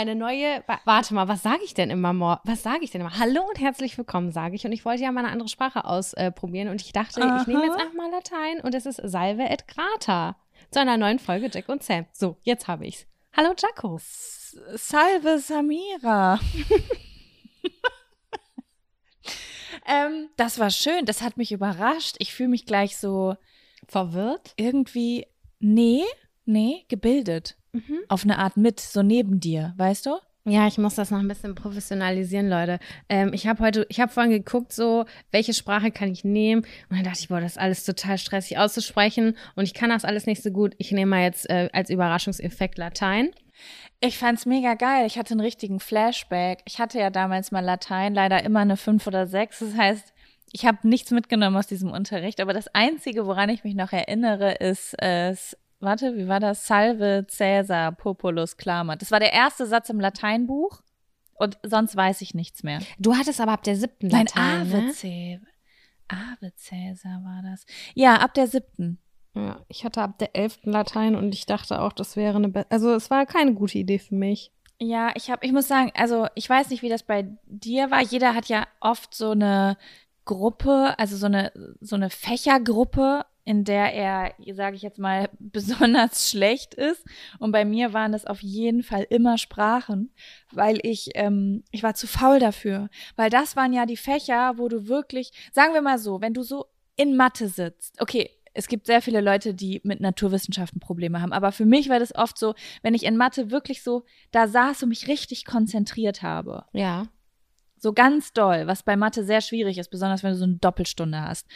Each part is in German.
Eine neue. Warte mal, was sage ich denn immer? Was sage ich denn immer? Hallo und herzlich willkommen, sage ich. Und ich wollte ja mal eine andere Sprache ausprobieren. und ich dachte, Aha. ich nehme jetzt einfach mal Latein und es ist Salve et Grata. Zu einer neuen Folge Jack und Sam. So, jetzt habe ich's. Hallo Jaco. Salve Samira. ähm, das war schön. Das hat mich überrascht. Ich fühle mich gleich so verwirrt. Irgendwie, nee, nee, gebildet. Mhm. Auf eine Art mit, so neben dir, weißt du? Ja, ich muss das noch ein bisschen professionalisieren, Leute. Ähm, ich habe heute, ich habe vorhin geguckt, so, welche Sprache kann ich nehmen? Und dann dachte ich, boah, das ist alles total stressig auszusprechen und ich kann das alles nicht so gut. Ich nehme mal jetzt äh, als Überraschungseffekt Latein. Ich fand's mega geil. Ich hatte einen richtigen Flashback. Ich hatte ja damals mal Latein, leider immer eine 5 oder 6. Das heißt, ich habe nichts mitgenommen aus diesem Unterricht, aber das Einzige, woran ich mich noch erinnere, ist äh, warte, wie war das? Salve Caesar Populus Clamat. Das war der erste Satz im Lateinbuch und sonst weiß ich nichts mehr. Du hattest aber ab der siebten Nein, Latein, Ave, ne? Ave Caesar war das. Ja, ab der siebten. Ja, ich hatte ab der elften Latein und ich dachte auch, das wäre eine, Be also es war keine gute Idee für mich. Ja, ich habe, ich muss sagen, also ich weiß nicht, wie das bei dir war. Jeder hat ja oft so eine Gruppe, also so eine so eine Fächergruppe in der er, sage ich jetzt mal, besonders schlecht ist. Und bei mir waren das auf jeden Fall immer Sprachen, weil ich, ähm, ich war zu faul dafür. Weil das waren ja die Fächer, wo du wirklich, sagen wir mal so, wenn du so in Mathe sitzt, okay, es gibt sehr viele Leute, die mit Naturwissenschaften Probleme haben. Aber für mich war das oft so, wenn ich in Mathe wirklich so da saß und mich richtig konzentriert habe. Ja. So ganz doll, was bei Mathe sehr schwierig ist, besonders wenn du so eine Doppelstunde hast.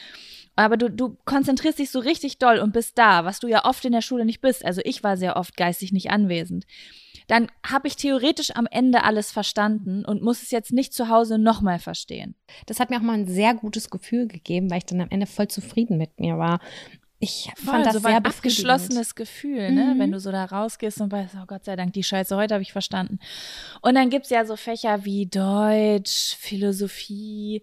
Aber du, du konzentrierst dich so richtig doll und bist da, was du ja oft in der Schule nicht bist. Also ich war sehr oft geistig nicht anwesend. Dann habe ich theoretisch am Ende alles verstanden und muss es jetzt nicht zu Hause nochmal verstehen. Das hat mir auch mal ein sehr gutes Gefühl gegeben, weil ich dann am Ende voll zufrieden mit mir war. Ich Voll, fand das so sehr ein abgeschlossenes Gefühl, ne? Mhm. wenn du so da rausgehst und weißt, oh Gott sei Dank, die Scheiße, heute habe ich verstanden. Und dann gibt's ja so Fächer wie Deutsch, Philosophie,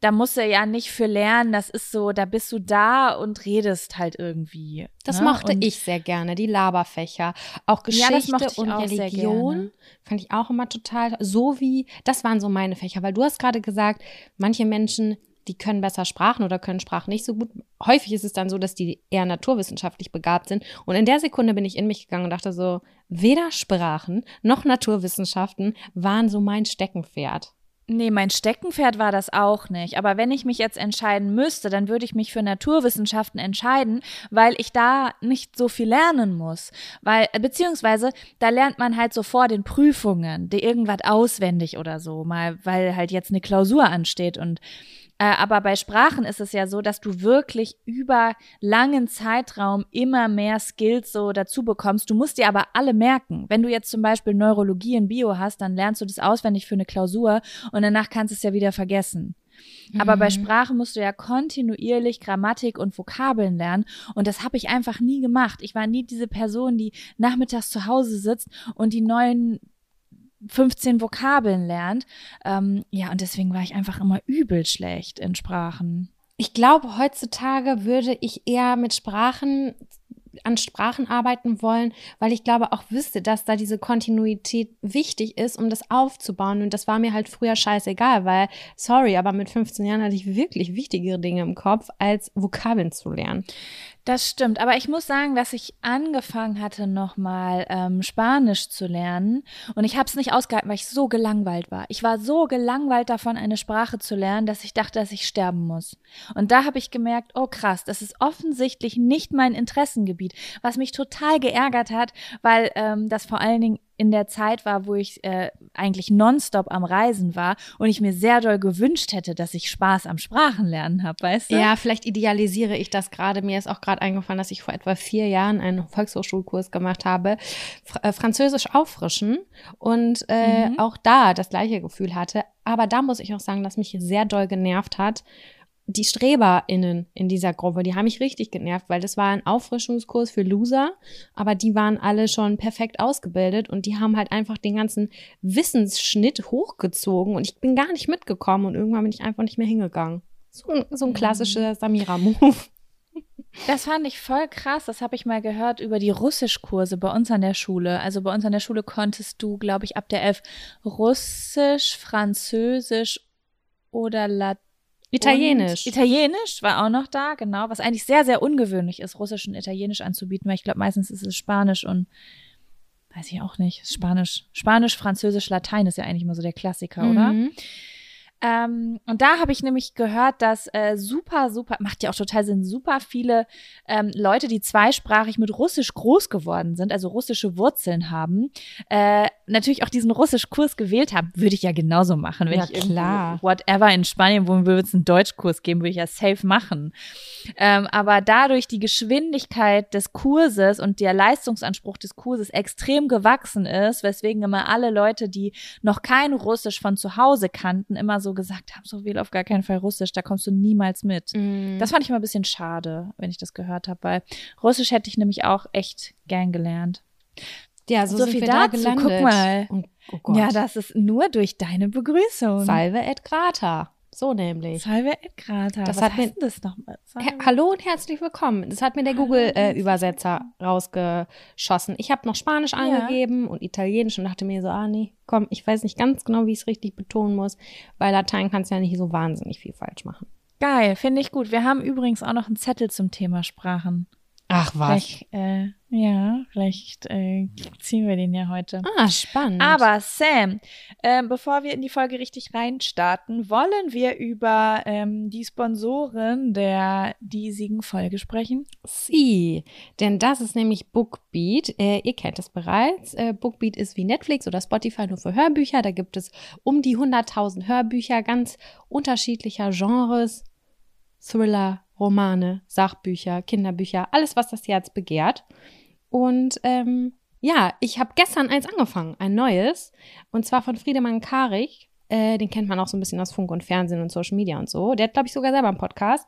da musst du ja nicht für lernen, das ist so, da bist du da und redest halt irgendwie. Das ne? mochte und ich sehr gerne, die Laberfächer. Auch Geschichte ja, und Religion fand ich auch immer total, so wie, das waren so meine Fächer, weil du hast gerade gesagt, manche Menschen, die können besser Sprachen oder können Sprachen nicht so gut. Häufig ist es dann so, dass die eher naturwissenschaftlich begabt sind. Und in der Sekunde bin ich in mich gegangen und dachte so, weder Sprachen noch Naturwissenschaften waren so mein Steckenpferd. Nee, mein Steckenpferd war das auch nicht. Aber wenn ich mich jetzt entscheiden müsste, dann würde ich mich für Naturwissenschaften entscheiden, weil ich da nicht so viel lernen muss. Weil, äh, beziehungsweise, da lernt man halt so vor den Prüfungen, die irgendwas auswendig oder so, mal, weil halt jetzt eine Klausur ansteht und äh, aber bei Sprachen ist es ja so, dass du wirklich über langen Zeitraum immer mehr Skills so dazu bekommst. Du musst dir aber alle merken. Wenn du jetzt zum Beispiel Neurologie in Bio hast, dann lernst du das auswendig für eine Klausur und danach kannst du es ja wieder vergessen. Aber bei mhm. Sprache musst du ja kontinuierlich Grammatik und Vokabeln lernen. Und das habe ich einfach nie gemacht. Ich war nie diese Person, die nachmittags zu Hause sitzt und die neuen 15 Vokabeln lernt. Ähm, ja, und deswegen war ich einfach immer übel schlecht in Sprachen. Ich glaube, heutzutage würde ich eher mit Sprachen an Sprachen arbeiten wollen, weil ich glaube auch wüsste, dass da diese Kontinuität wichtig ist, um das aufzubauen. Und das war mir halt früher scheißegal, weil, sorry, aber mit 15 Jahren hatte ich wirklich wichtigere Dinge im Kopf, als Vokabeln zu lernen. Das stimmt, aber ich muss sagen, dass ich angefangen hatte, nochmal ähm, Spanisch zu lernen und ich habe es nicht ausgehalten, weil ich so gelangweilt war. Ich war so gelangweilt davon, eine Sprache zu lernen, dass ich dachte, dass ich sterben muss. Und da habe ich gemerkt, oh krass, das ist offensichtlich nicht mein Interessengebiet, was mich total geärgert hat, weil ähm, das vor allen Dingen in der Zeit war, wo ich äh, eigentlich nonstop am Reisen war und ich mir sehr doll gewünscht hätte, dass ich Spaß am Sprachenlernen habe, weißt du? Ja, vielleicht idealisiere ich das gerade. Mir ist auch gerade eingefallen, dass ich vor etwa vier Jahren einen Volkshochschulkurs gemacht habe, Fr äh, Französisch auffrischen und äh, mhm. auch da das gleiche Gefühl hatte. Aber da muss ich auch sagen, dass mich sehr doll genervt hat, die StreberInnen in dieser Gruppe, die haben mich richtig genervt, weil das war ein Auffrischungskurs für Loser, aber die waren alle schon perfekt ausgebildet und die haben halt einfach den ganzen Wissensschnitt hochgezogen und ich bin gar nicht mitgekommen und irgendwann bin ich einfach nicht mehr hingegangen. So ein, so ein klassischer Samira-Move. Das fand ich voll krass. Das habe ich mal gehört über die Russischkurse bei uns an der Schule. Also bei uns an der Schule konntest du, glaube ich, ab der F Russisch, Französisch oder Latein. Italienisch. Und Italienisch war auch noch da, genau, was eigentlich sehr, sehr ungewöhnlich ist, Russisch und Italienisch anzubieten, weil ich glaube, meistens ist es Spanisch und weiß ich auch nicht, Spanisch, Spanisch, Französisch, Latein ist ja eigentlich immer so der Klassiker, mhm. oder? Ähm, und da habe ich nämlich gehört, dass äh, super, super, macht ja auch total Sinn, super viele ähm, Leute, die zweisprachig mit Russisch groß geworden sind, also russische Wurzeln haben, äh, natürlich auch diesen Russischkurs gewählt haben. Würde ich ja genauso machen. Wenn ja, ich klar. whatever in Spanien wohnen würde, es einen Deutschkurs geben, würde ich ja safe machen. Ähm, aber dadurch die Geschwindigkeit des Kurses und der Leistungsanspruch des Kurses extrem gewachsen ist, weswegen immer alle Leute, die noch kein Russisch von zu Hause kannten, immer so so gesagt haben, so wähl auf gar keinen Fall Russisch, da kommst du niemals mit. Mm. Das fand ich mal ein bisschen schade, wenn ich das gehört habe, weil Russisch hätte ich nämlich auch echt gern gelernt. Ja, so, so viel dazu. Da. Guck mal. Oh, oh ja, das ist nur durch deine Begrüßung. Salve et grata. So nämlich. Salve et grata. Das Was hat mir, das nochmal? Hallo und herzlich willkommen. Das hat mir der Google-Übersetzer äh, rausgeschossen. Ich habe noch Spanisch ja. angegeben und Italienisch und dachte mir so, ah nee, komm, ich weiß nicht ganz genau, wie ich es richtig betonen muss, weil Latein kannst ja nicht so wahnsinnig viel falsch machen. Geil, finde ich gut. Wir haben übrigens auch noch einen Zettel zum Thema Sprachen. Ach was. Vielleicht, äh, ja, vielleicht äh, ziehen wir den ja heute. Ah, spannend. Aber Sam, äh, bevor wir in die Folge richtig reinstarten, wollen wir über ähm, die Sponsoren der diesigen Folge sprechen? Sie, denn das ist nämlich Bookbeat. Äh, ihr kennt es bereits. Äh, Bookbeat ist wie Netflix oder Spotify nur für Hörbücher. Da gibt es um die 100.000 Hörbücher ganz unterschiedlicher Genres. Thriller, Romane, Sachbücher, Kinderbücher, alles, was das Herz begehrt. Und ähm, ja, ich habe gestern eins angefangen, ein neues, und zwar von Friedemann Karich. Äh, den kennt man auch so ein bisschen aus Funk und Fernsehen und Social Media und so. Der hat, glaube ich, sogar selber einen Podcast.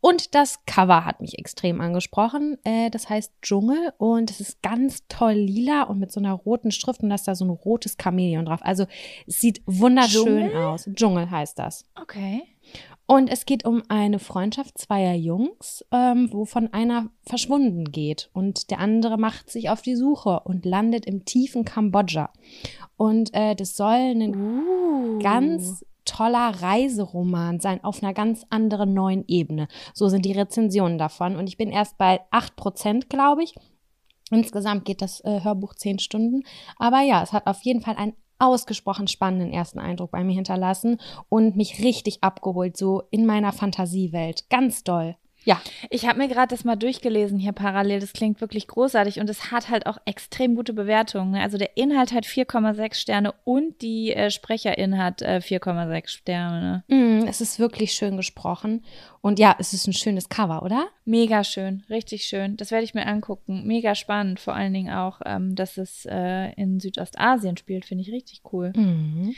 Und das Cover hat mich extrem angesprochen. Äh, das heißt Dschungel und es ist ganz toll lila und mit so einer roten Schrift und da ist da so ein rotes Chamäleon drauf. Also es sieht wunderschön Dschungel? aus. Dschungel heißt das. Okay. Und es geht um eine Freundschaft zweier Jungs, ähm, wovon einer verschwunden geht und der andere macht sich auf die Suche und landet im tiefen Kambodscha. Und äh, das soll ein uh. ganz toller Reiseroman sein auf einer ganz anderen neuen Ebene. So sind die Rezensionen davon. Und ich bin erst bei acht Prozent, glaube ich. Insgesamt geht das äh, Hörbuch zehn Stunden. Aber ja, es hat auf jeden Fall einen ausgesprochen spannenden ersten Eindruck bei mir hinterlassen und mich richtig abgeholt, so in meiner Fantasiewelt. Ganz doll. Ja. Ich habe mir gerade das mal durchgelesen hier parallel. Das klingt wirklich großartig und es hat halt auch extrem gute Bewertungen. Also der Inhalt hat 4,6 Sterne und die äh, Sprecherin hat äh, 4,6 Sterne. Mm, es ist wirklich schön gesprochen. Und ja, es ist ein schönes Cover, oder? Mega schön, richtig schön. Das werde ich mir angucken. Mega spannend. Vor allen Dingen auch, ähm, dass es äh, in Südostasien spielt, finde ich richtig cool. Mhm.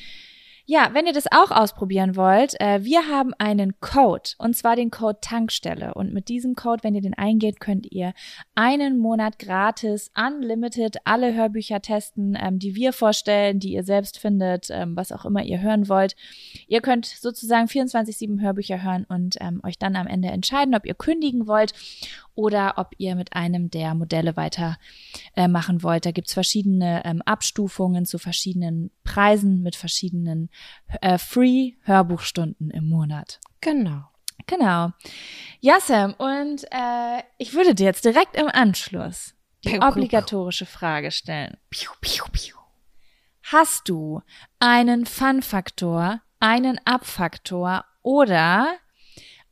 Ja, wenn ihr das auch ausprobieren wollt, äh, wir haben einen Code und zwar den Code Tankstelle. Und mit diesem Code, wenn ihr den eingeht, könnt ihr einen Monat gratis, unlimited alle Hörbücher testen, ähm, die wir vorstellen, die ihr selbst findet, ähm, was auch immer ihr hören wollt. Ihr könnt sozusagen 24-7 Hörbücher hören und ähm, euch dann am Ende entscheiden, ob ihr kündigen wollt oder ob ihr mit einem der Modelle weiter äh, machen wollt. Da gibt's verschiedene ähm, Abstufungen zu verschiedenen Preisen mit verschiedenen äh, Free-Hörbuchstunden im Monat. Genau. Genau. Ja, Sam, und äh, ich würde dir jetzt direkt im Anschluss die obligatorische Frage stellen. Piu, piu, piu. Hast du einen Fun-Faktor, einen Ab-Faktor oder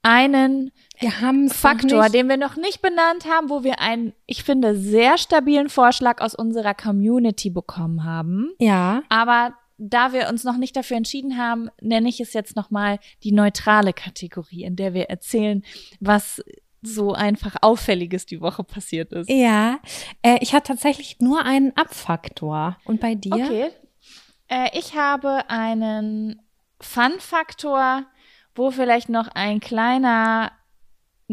einen wir haben Faktor, den wir noch nicht benannt haben, wo wir einen, ich finde, sehr stabilen Vorschlag aus unserer Community bekommen haben. Ja. Aber da wir uns noch nicht dafür entschieden haben, nenne ich es jetzt nochmal die neutrale Kategorie, in der wir erzählen, was so einfach Auffälliges die Woche passiert ist. Ja, äh, ich hatte tatsächlich nur einen Abfaktor. Und bei dir? Okay. Äh, ich habe einen Fun-Faktor, wo vielleicht noch ein kleiner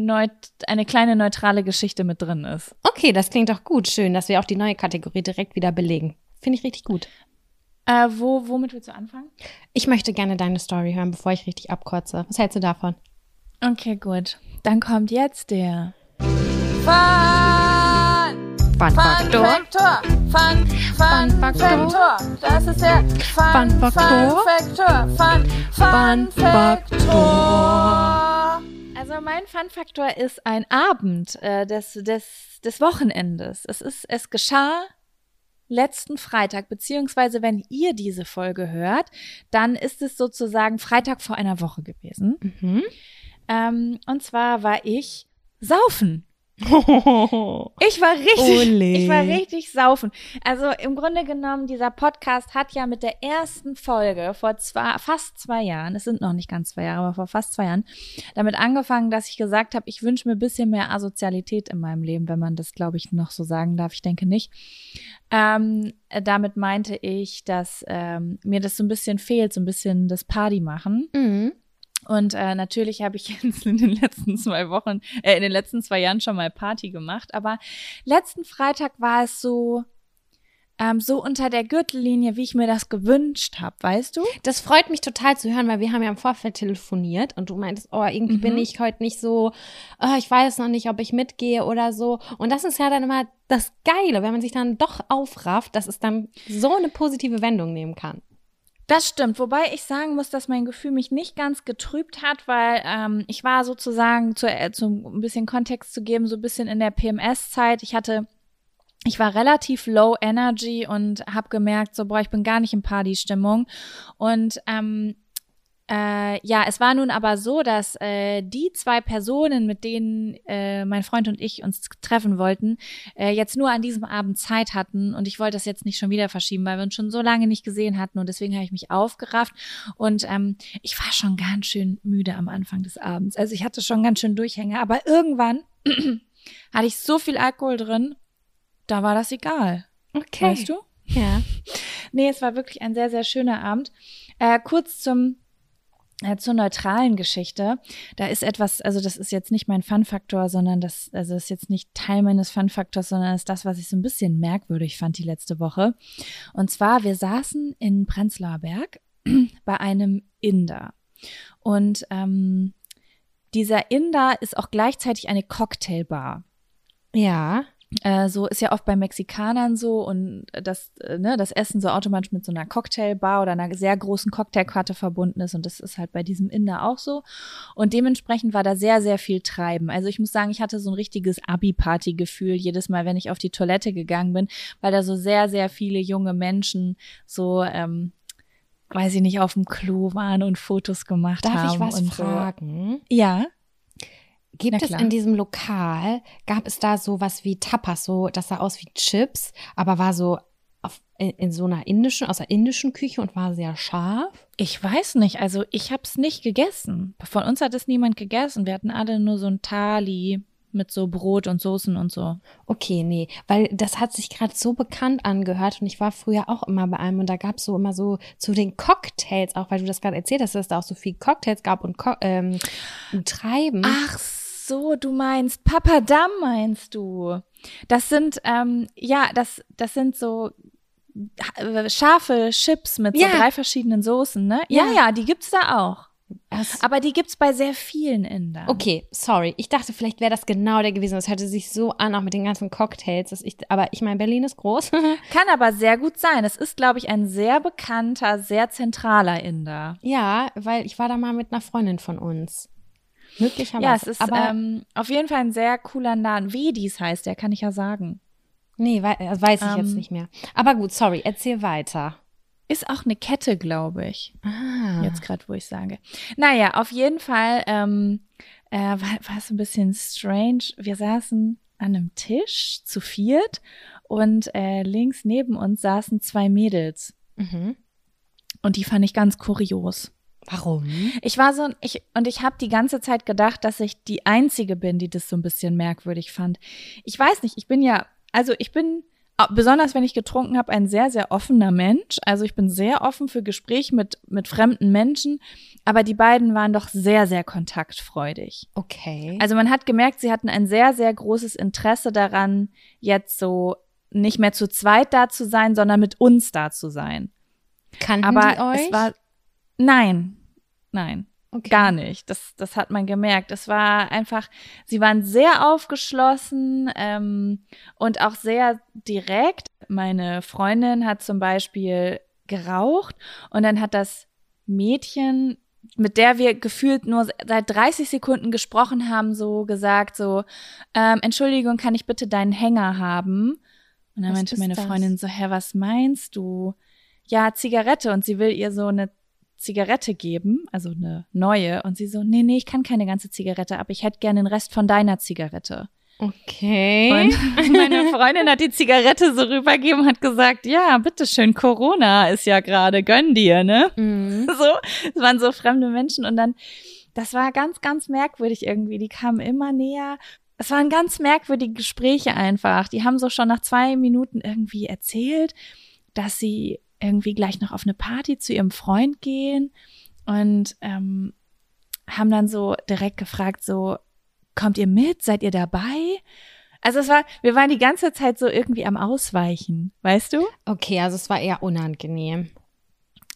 eine kleine neutrale Geschichte mit drin ist. Okay, das klingt doch gut. Schön, dass wir auch die neue Kategorie direkt wieder belegen. Finde ich richtig gut. Äh, wo, womit willst du anfangen? Ich möchte gerne deine Story hören, bevor ich richtig abkürze. Was hältst du davon? Okay, gut. Dann kommt jetzt der Fun Faktor. Faktor. Fun, Fun, Fun Faktor. Faktor. Das ist der Fun, Fun Faktor. Faktor. Fun, Fun Fun Faktor. Also mein Fun Faktor ist ein Abend äh, des, des, des Wochenendes. Es ist, es geschah letzten Freitag, beziehungsweise wenn ihr diese Folge hört, dann ist es sozusagen Freitag vor einer Woche gewesen. Mhm. Ähm, und zwar war ich saufen. Ich war richtig, Ole. ich war richtig saufen. Also im Grunde genommen, dieser Podcast hat ja mit der ersten Folge vor zwei, fast zwei Jahren, es sind noch nicht ganz zwei Jahre, aber vor fast zwei Jahren, damit angefangen, dass ich gesagt habe, ich wünsche mir ein bisschen mehr Asozialität in meinem Leben, wenn man das, glaube ich, noch so sagen darf. Ich denke nicht. Ähm, äh, damit meinte ich, dass ähm, mir das so ein bisschen fehlt, so ein bisschen das Party machen. Mhm. Und äh, natürlich habe ich jetzt in den letzten zwei Wochen, äh, in den letzten zwei Jahren schon mal Party gemacht. Aber letzten Freitag war es so, ähm, so unter der Gürtellinie, wie ich mir das gewünscht habe, weißt du? Das freut mich total zu hören, weil wir haben ja im Vorfeld telefoniert und du meintest, oh, irgendwie bin Mhm. ich heute nicht so, oh, ich weiß noch nicht, ob ich mitgehe oder so. Und das ist ja dann immer das Geile, wenn man sich dann doch aufrafft, dass es dann so eine positive Wendung nehmen kann. Das stimmt, wobei ich sagen muss, dass mein Gefühl mich nicht ganz getrübt hat, weil ähm, ich war sozusagen, zu, äh, zum ein bisschen Kontext zu geben, so ein bisschen in der PMS-Zeit. Ich hatte, ich war relativ low energy und habe gemerkt, so, boah, ich bin gar nicht in Party-Stimmung. Und ähm, äh, ja, es war nun aber so, dass äh, die zwei Personen, mit denen äh, mein Freund und ich uns treffen wollten, äh, jetzt nur an diesem Abend Zeit hatten und ich wollte das jetzt nicht schon wieder verschieben, weil wir uns schon so lange nicht gesehen hatten und deswegen habe ich mich aufgerafft und ähm, ich war schon ganz schön müde am Anfang des Abends. Also ich hatte schon ganz schön Durchhänge, aber irgendwann hatte ich so viel Alkohol drin, da war das egal. Okay. Weißt du? Ja. Nee, es war wirklich ein sehr, sehr schöner Abend. Äh, kurz zum zur neutralen Geschichte. Da ist etwas, also das ist jetzt nicht mein Fun-Faktor, sondern das, also das ist jetzt nicht Teil meines Fun-Faktors, sondern ist das, was ich so ein bisschen merkwürdig fand die letzte Woche. Und zwar, wir saßen in Prenzlauer Berg bei einem Inder. Und ähm, dieser Inder ist auch gleichzeitig eine Cocktailbar. Ja. Äh, so ist ja oft bei Mexikanern so und das, äh, ne, das Essen so automatisch mit so einer Cocktailbar oder einer sehr großen Cocktailkarte verbunden ist und das ist halt bei diesem Inder auch so. Und dementsprechend war da sehr, sehr viel Treiben. Also ich muss sagen, ich hatte so ein richtiges Abi-Party-Gefühl jedes Mal, wenn ich auf die Toilette gegangen bin, weil da so sehr, sehr viele junge Menschen so, ähm, weiß ich nicht, auf dem Klo waren und Fotos gemacht Darf haben. ich was und fragen? So. Ja. Gibt es in diesem Lokal, gab es da sowas wie Tapas, so, das sah aus wie Chips, aber war so auf, in, in so einer indischen, aus der indischen Küche und war sehr scharf? Ich weiß nicht, also ich habe es nicht gegessen. Von uns hat es niemand gegessen. Wir hatten alle nur so ein Thali mit so Brot und Soßen und so. Okay, nee, weil das hat sich gerade so bekannt angehört und ich war früher auch immer bei einem und da gab es so immer so zu den Cocktails, auch weil du das gerade erzählt hast, dass es da auch so viel Cocktails gab und Co ähm, Treiben. Ach so, du meinst Papadam meinst du? Das sind ähm, ja, das das sind so äh, scharfe Chips mit Ja. so drei verschiedenen Soßen, ne? Ja, Ja. ja, die gibt's da auch. Das- Aber die gibt's bei sehr vielen Indern. Okay, sorry. Ich dachte, vielleicht wäre das genau der gewesen. Das hörte sich so an, auch mit den ganzen Cocktails. Dass ich, aber ich meine, Berlin ist groß. Kann aber sehr gut sein. Es ist, glaube ich, ein sehr bekannter, sehr zentraler Inder. ja, weil ich war da mal mit einer Freundin von uns. Möglicherweise. Ja, es ist aber ähm, auf jeden Fall ein sehr cooler Laden. Vedis heißt der, kann ich ja sagen. nee, wei äh, weiß ich jetzt ähm, nicht mehr. Aber gut, sorry, erzähl weiter. Ist auch eine Kette, glaube ich. Ah. Jetzt gerade, wo ich sage. Naja, auf jeden Fall ähm, äh, war, war es ein bisschen strange. Wir saßen an einem Tisch zu viert und äh, links neben uns saßen zwei Mädels. Mhm. Und die fand ich ganz kurios. Warum? Ich war so, ich, und ich habe die ganze Zeit gedacht, dass ich die Einzige bin, die das so ein bisschen merkwürdig fand. Ich weiß nicht, ich bin ja, also ich bin, besonders wenn ich getrunken habe, ein sehr, sehr offener Mensch. Also ich bin sehr offen für Gespräch mit, mit fremden Menschen, aber die beiden waren doch sehr, sehr kontaktfreudig. Okay. Also man hat gemerkt, sie hatten ein sehr, sehr großes Interesse daran, jetzt so nicht mehr zu zweit da zu sein, sondern mit uns da zu sein. kannten Aber die euch? es war nein, nein. Okay. Gar nicht. Das, das hat man gemerkt. Es war einfach, sie waren sehr aufgeschlossen ähm, und auch sehr direkt. Meine Freundin hat zum Beispiel geraucht und dann hat das Mädchen, mit der wir gefühlt nur seit 30 Sekunden gesprochen haben, so gesagt, so, ähm, Entschuldigung, kann ich bitte deinen Hänger haben? Und dann was meinte meine Freundin so, hä, was meinst du? Ja, Zigarette. Und sie will ihr so eine Zigarette geben, also eine neue. Und sie so, nee, nee, ich kann keine ganze Zigarette, aber ich hätte gerne den Rest von deiner Zigarette. Okay. Und meine Freundin hat die Zigarette so rübergegeben und hat gesagt, ja, bitteschön, Corona ist ja gerade, gönn dir, ne? Mhm. So, es waren so fremde Menschen und dann, das war ganz, ganz merkwürdig irgendwie. Die kamen immer näher. Es waren ganz merkwürdige Gespräche einfach. Die haben so schon nach zwei Minuten irgendwie erzählt, dass sie irgendwie gleich noch auf eine Party zu ihrem Freund gehen und ähm, haben dann so direkt gefragt, so, kommt ihr mit? Seid ihr dabei? Also es war, wir waren die ganze Zeit so irgendwie am Ausweichen, weißt du? Okay, also es war eher unangenehm.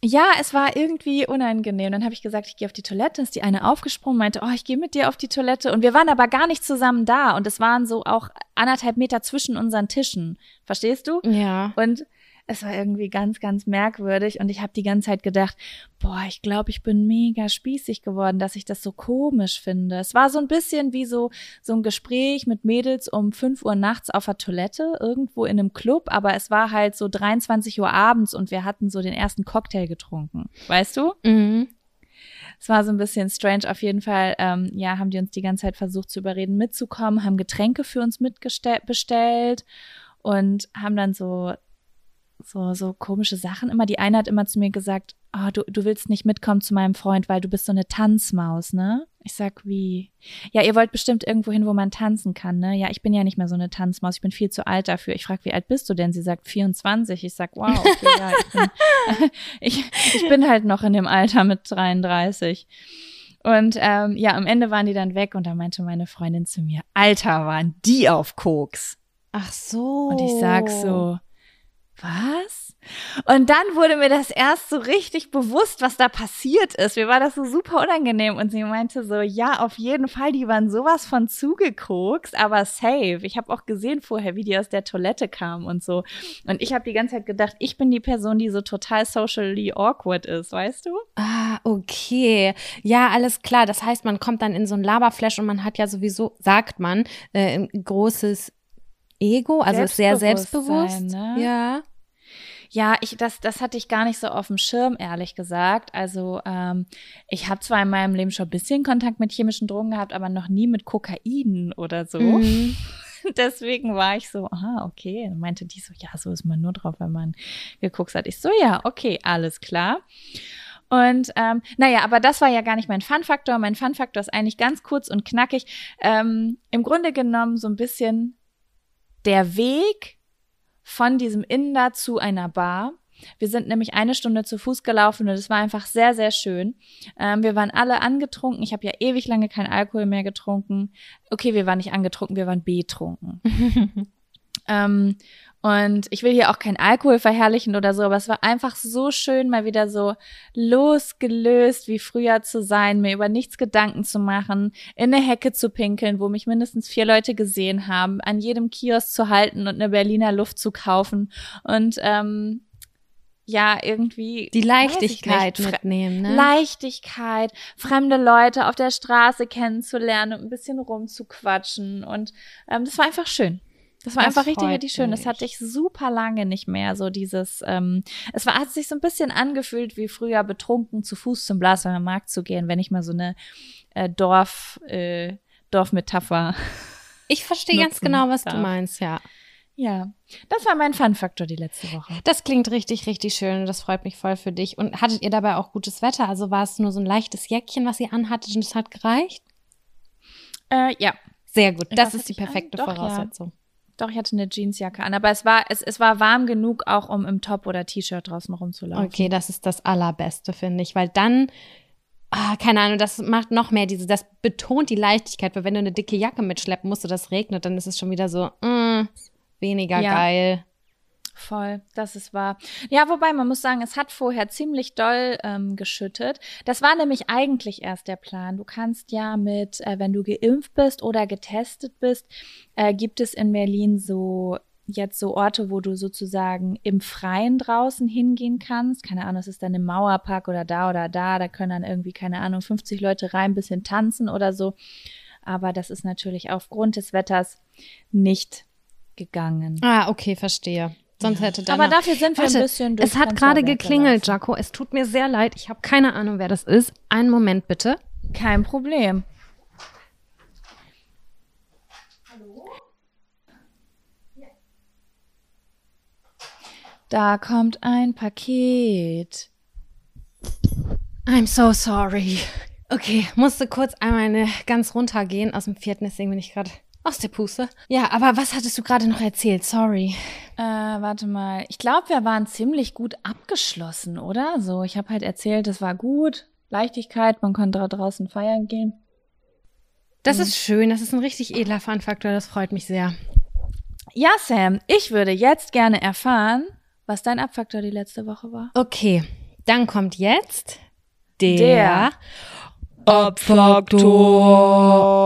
Ja, es war irgendwie unangenehm. Dann habe ich gesagt, ich gehe auf die Toilette. Ist die eine aufgesprungen, meinte, oh, ich gehe mit dir auf die Toilette. Und wir waren aber gar nicht zusammen da. Und es waren so auch anderthalb Meter zwischen unseren Tischen. Verstehst du? Ja. Und es war irgendwie ganz, ganz merkwürdig und ich habe die ganze Zeit gedacht, boah, ich glaube, ich bin mega spießig geworden, dass ich das so komisch finde. Es war so ein bisschen wie so, so ein Gespräch mit Mädels um fünf Uhr nachts auf der Toilette, irgendwo in einem Club, aber es war halt so 23 Uhr abends und wir hatten so den ersten Cocktail getrunken. Weißt du? Mhm. Es war so ein bisschen strange. Auf jeden Fall, ähm, ja, haben die uns die ganze Zeit versucht zu überreden, mitzukommen, haben Getränke für uns mitbestellt und haben dann so so, so komische Sachen immer. Die eine hat immer zu mir gesagt, oh, du, du willst nicht mitkommen zu meinem Freund, weil du bist so eine Tanzmaus, ne? Ich sag, wie? Ja, ihr wollt bestimmt irgendwo hin, wo man tanzen kann, ne? Ja, ich bin ja nicht mehr so eine Tanzmaus, ich bin viel zu alt dafür. Ich frag, wie alt bist du denn? Sie sagt 24. Ich sag, wow, okay, ja, ich bin, ich, ich bin halt noch in dem Alter mit 33. Und ähm, ja, am Ende waren die dann weg und da meinte meine Freundin zu mir, Alter, waren die auf Koks. Ach so. Und ich sag so, was? Und dann wurde mir das erst so richtig bewusst, was da passiert ist. Mir war das so super unangenehm. Und sie meinte so, ja, auf jeden Fall, die waren sowas von zugekokst, aber safe. Ich habe auch gesehen vorher, wie die aus der Toilette kamen und so. Und ich habe die ganze Zeit gedacht, ich bin die Person, die so total socially awkward ist, weißt du? Ah, okay. Ja, alles klar. Das heißt, man kommt dann in so ein Laberflash und man hat ja sowieso, sagt man, äh, ein großes Ego, also sehr selbstbewusst. Ne? Ja. Ja, ich, das, das hatte ich gar nicht so auf dem Schirm, ehrlich gesagt. Also ähm, ich habe zwar in meinem Leben schon ein bisschen Kontakt mit chemischen Drogen gehabt, aber noch nie mit Kokain oder so. Mhm. Deswegen war ich so, aha, okay. Und meinte die so, ja, so ist man nur drauf, wenn man geguckt hat. Ich so, ja, okay, alles klar. Und ähm, naja, aber das war ja gar nicht mein Fun-Faktor. Mein Fun-Faktor ist eigentlich ganz kurz und knackig. Ähm, Im Grunde genommen so ein bisschen der Weg von diesem Inder zu einer Bar. Wir sind nämlich eine Stunde zu Fuß gelaufen und es war einfach sehr, sehr schön. Ähm, wir waren alle angetrunken. Ich habe ja ewig lange kein Alkohol mehr getrunken. Okay, wir waren nicht angetrunken, wir waren betrunken. ähm, und ich will hier auch kein Alkohol verherrlichen oder so, aber es war einfach so schön, mal wieder so losgelöst wie früher zu sein, mir über nichts Gedanken zu machen, in eine Hecke zu pinkeln, wo mich mindestens vier Leute gesehen haben, an jedem Kiosk zu halten und eine Berliner Luft zu kaufen und ähm, ja, irgendwie. Die Leichtigkeit mitnehmen, ne? Leichtigkeit, fremde Leute auf der Straße kennenzulernen und ein bisschen rumzuquatschen. Und ähm, das war einfach schön. Das war das einfach richtig, richtig schön. Mich. Das hatte ich super lange nicht mehr. So dieses, ähm, es war, hat sich so ein bisschen angefühlt wie früher betrunken zu Fuß zum Blaser Markt zu gehen, wenn ich mal so eine äh, Dorf, äh, Dorfmetapher. Ich verstehe ganz genau, was darf. du meinst, ja. Ja, das war mein Fun-Faktor die letzte Woche. Das klingt richtig, richtig schön. Das freut mich voll für dich. Und hattet ihr dabei auch gutes Wetter? Also war es nur so ein leichtes Jäckchen, was ihr anhattet und es hat gereicht? Äh, ja. Sehr gut. Das ist die perfekte Doch, Voraussetzung. Ja. Doch, ich hatte eine Jeansjacke an, aber es war, es, es war warm genug, auch um im Top oder T-Shirt draußen rumzulaufen. Okay, das ist das Allerbeste, finde ich, weil dann, ah, keine Ahnung, das macht noch mehr diese, das betont die Leichtigkeit, weil wenn du eine dicke Jacke mitschleppen musst und das regnet, dann ist es schon wieder so, mm, weniger ja. geil. Voll, das ist wahr. Ja, wobei man muss sagen, es hat vorher ziemlich doll ähm, geschüttet. Das war nämlich eigentlich erst der Plan. Du kannst ja mit, äh, wenn du geimpft bist oder getestet bist, äh, gibt es in Berlin so jetzt so Orte, wo du sozusagen im Freien draußen hingehen kannst. Keine Ahnung, es ist dann im Mauerpark oder da oder da. Da können dann irgendwie, keine Ahnung, 50 Leute rein, bisschen tanzen oder so. Aber das ist natürlich aufgrund des Wetters nicht gegangen. Ah, okay, verstehe. Sonst hätte dann. Aber dafür sind wir Warte, ein bisschen Es hat gerade geklingelt, Jaco. Es tut mir sehr leid. Ich habe keine Ahnung, wer das ist. Einen Moment bitte. Kein Problem. Da kommt ein Paket. I'm so sorry. Okay, musste kurz einmal eine ganz runtergehen aus dem vierten, deswegen bin ich gerade aus der Puste. Ja, aber was hattest du gerade noch erzählt? Sorry. Äh, warte mal. Ich glaube, wir waren ziemlich gut abgeschlossen, oder? So, ich habe halt erzählt, es war gut. Leichtigkeit, man konnte da draußen feiern gehen. Das ist schön, das ist ein richtig edler Fun-Faktor, das freut mich sehr. Ja, Sam, ich würde jetzt gerne erfahren, was dein Abfaktor die letzte Woche war. Okay, dann kommt jetzt der, Der Abfaktor.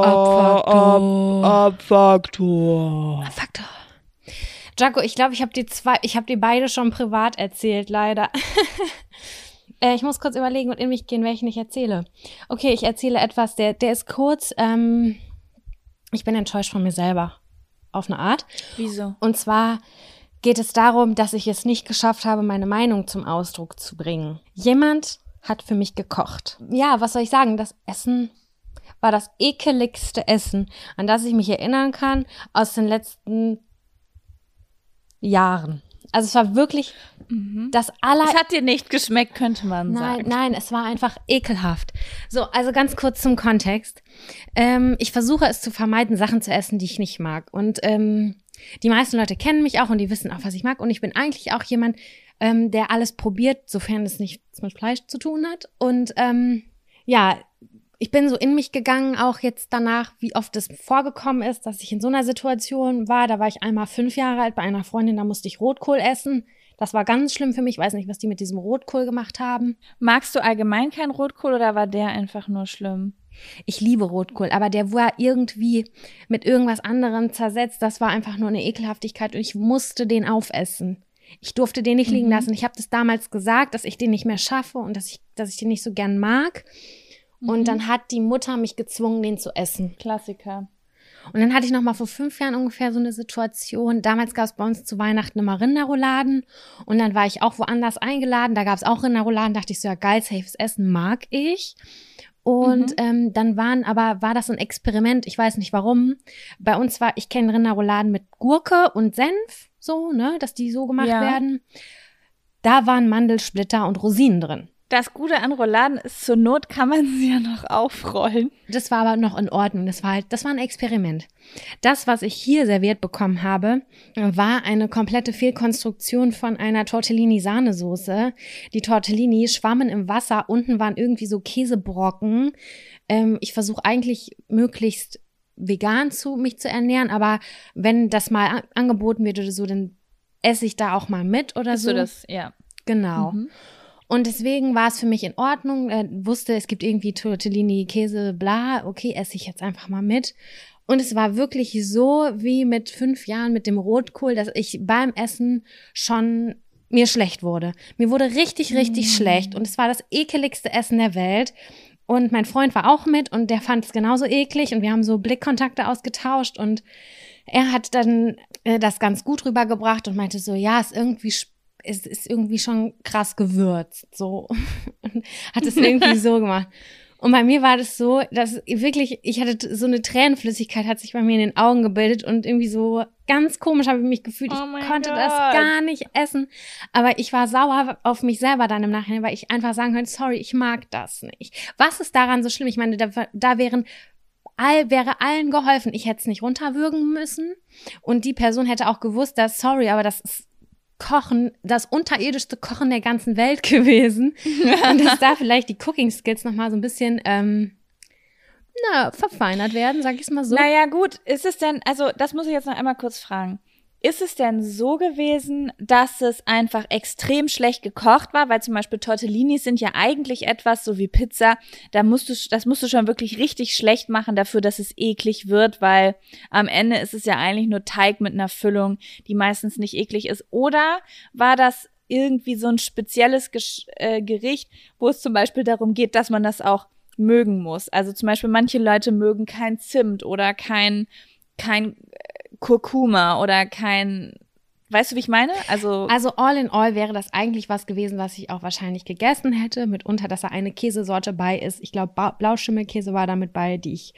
Abfaktor. Abfaktor. Faktor. Jaco, ich glaube, ich habe die zwei, ich habe die beide schon privat erzählt, leider. äh, ich muss kurz überlegen und in mich gehen, welchen ich erzähle. Okay, ich erzähle etwas, der, der ist kurz. Ähm, ich bin enttäuscht von mir selber. Auf eine Art. Wieso? Und zwar geht es darum, dass ich es nicht geschafft habe, meine Meinung zum Ausdruck zu bringen. Jemand hat für mich gekocht. Ja, was soll ich sagen? Das Essen war das ekeligste Essen, an das ich mich erinnern kann aus den letzten Jahren. Also es war wirklich das aller Es hat dir nicht geschmeckt, könnte man Nein, sagen. nein, es war einfach ekelhaft. So, also ganz kurz zum Kontext. Ähm, ich versuche es zu vermeiden, Sachen zu essen, die ich nicht mag. Und ähm, die meisten Leute kennen mich auch und die wissen auch, was ich mag. Und ich bin eigentlich auch jemand, ähm, der alles probiert, sofern es nichts mit Fleisch zu tun hat. Und ähm, ja, ich bin so in mich gegangen, auch jetzt danach, wie oft es vorgekommen ist, dass ich in so einer Situation war. Da war ich einmal fünf Jahre alt bei einer Freundin, da musste ich Rotkohl essen. Das war ganz schlimm für mich. Ich weiß nicht, was die mit diesem Rotkohl gemacht haben. Magst du allgemein kein Rotkohl oder war der einfach nur schlimm? Ich liebe Rotkohl, aber der war irgendwie mit irgendwas anderem zersetzt. Das war einfach nur eine Ekelhaftigkeit und ich musste den aufessen. Ich durfte den nicht liegen lassen. Ich habe das damals gesagt, dass ich den nicht mehr schaffe und dass ich, dass ich den nicht so gern mag. Und dann hat die Mutter mich gezwungen, den zu essen. Klassiker. Und dann hatte ich noch mal vor fünf Jahren ungefähr so eine Situation. Damals gab es bei uns zu Weihnachten immer Rinderrouladen. Und dann war ich auch woanders eingeladen. Da gab es auch Rinderrouladen. Dachte ich so, ja geil, safes Essen mag ich. Und ähm, dann waren aber, war das so ein Experiment, ich weiß nicht warum. Bei uns war, ich kenne Rinderrouladen mit Gurke und Senf, so, ne, dass die so gemacht Ja. werden. Da waren Mandelsplitter und Rosinen drin. Das Gute an Rouladen ist, zur Not kann man sie ja noch aufrollen. Das war aber noch in Ordnung. Das war halt, das war ein Experiment. Das, was ich hier serviert bekommen habe, war eine komplette Fehlkonstruktion von einer Tortellini-Sahnesoße. Die Tortellini schwammen im Wasser. Unten waren irgendwie so Käsebrocken. Ähm, ich versuche eigentlich möglichst vegan zu mich zu ernähren, aber wenn das mal a- angeboten wird oder so, dann esse ich da auch mal mit oder Hast so. du das? Ja. Genau. Und deswegen war es für mich in Ordnung. Äh, wusste, es gibt irgendwie Tortellini, Käse, bla. Okay, esse ich jetzt einfach mal mit. Und es war wirklich so wie mit fünf Jahren mit dem Rotkohl, dass ich beim Essen schon mir schlecht wurde. Mir wurde richtig, richtig schlecht. Und es war das ekeligste Essen der Welt. Und mein Freund war auch mit und der fand es genauso eklig. Und wir haben so Blickkontakte ausgetauscht und er hat dann äh, das ganz gut rübergebracht und meinte so, ja, ist irgendwie es ist irgendwie schon krass gewürzt, so. Und hat es irgendwie so gemacht. Und bei mir war das so, dass wirklich, ich hatte so eine Tränenflüssigkeit, hat sich bei mir in den Augen gebildet und irgendwie so ganz komisch habe ich mich gefühlt. Oh ich konnte das Gott. gar nicht essen. Aber ich war sauer auf mich selber dann im Nachhinein, weil ich einfach sagen könnte, sorry, ich mag das nicht. Was ist daran so schlimm? Ich meine, da, da wären all, wäre allen geholfen. Ich hätte es nicht runterwürgen müssen. Und die Person hätte auch gewusst, dass, sorry, aber das ist Kochen, das unterirdischste Kochen der ganzen Welt gewesen. Und dass da vielleicht die Cooking Skills nochmal so ein bisschen, ähm, na, verfeinert werden, sag ich mal so. Naja, gut, ist es denn, also das muss ich jetzt noch einmal kurz fragen. ist es denn so gewesen, dass es einfach extrem schlecht gekocht war? Weil zum Beispiel Tortellinis sind ja eigentlich etwas so wie Pizza. Da musst du, das musst du schon wirklich richtig schlecht machen dafür, dass es eklig wird, weil am Ende ist es ja eigentlich nur Teig mit einer Füllung, die meistens nicht eklig ist. Oder war das irgendwie so ein spezielles Gesch äh, Gericht, wo es zum Beispiel darum geht, dass man das auch mögen muss? Also zum Beispiel manche Leute mögen kein Zimt oder kein, kein Kurkuma oder kein Weißt du, wie ich meine? Also, also all in all wäre das eigentlich was gewesen, was ich auch wahrscheinlich gegessen hätte. Mitunter, dass da eine Käsesorte bei ist. Ich glaube, Blauschimmelkäse war damit bei, die ich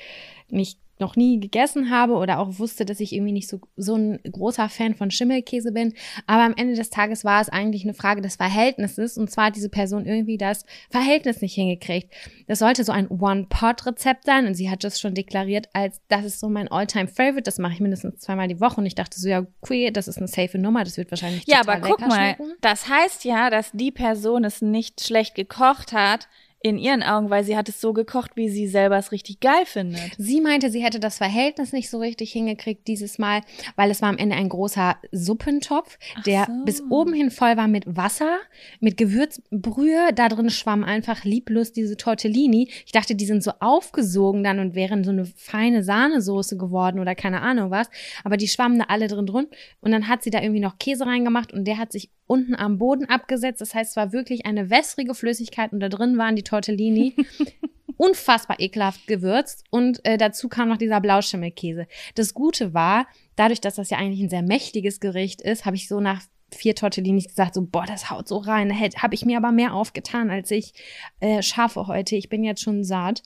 nicht noch nie gegessen habe oder auch wusste, dass ich irgendwie nicht so, so ein großer Fan von Schimmelkäse bin. Aber am Ende des Tages war es eigentlich eine Frage des Verhältnisses. Und zwar hat diese Person irgendwie das Verhältnis nicht hingekriegt. Das sollte so ein One-Pot-Rezept sein. Und sie hat das schon deklariert als, das ist so mein All-Time-Favorite. Das mache ich mindestens zweimal die Woche. Und ich dachte so, ja, queer, das ist eine safe Nummer. Das wird wahrscheinlich Ja, aber guck mal, schmecken. das heißt ja, dass die Person es nicht schlecht gekocht hat, in ihren Augen, weil sie hat es so gekocht, wie sie selber es richtig geil findet. Sie meinte, sie hätte das Verhältnis nicht so richtig hingekriegt dieses Mal, weil es war am Ende ein großer Suppentopf, der so. bis oben hin voll war mit Wasser, mit Gewürzbrühe. Da drin schwamm einfach lieblos diese Tortellini. Ich dachte, die sind so aufgesogen dann und wären so eine feine Sahnesoße geworden oder keine Ahnung was. Aber die schwammen da alle drin drin. Und dann hat sie da irgendwie noch Käse reingemacht und der hat sich unten am Boden abgesetzt. Das heißt, es war wirklich eine wässrige Flüssigkeit und da drin waren die Tortellini. Unfassbar ekelhaft gewürzt und äh, dazu kam noch dieser Blauschimmelkäse. Das Gute war, dadurch, dass das ja eigentlich ein sehr mächtiges Gericht ist, habe ich so nach vier Tortellinis gesagt, so, boah, das haut so rein. Habe ich mir aber mehr aufgetan, als ich äh, schaffe heute. Ich bin jetzt schon satt.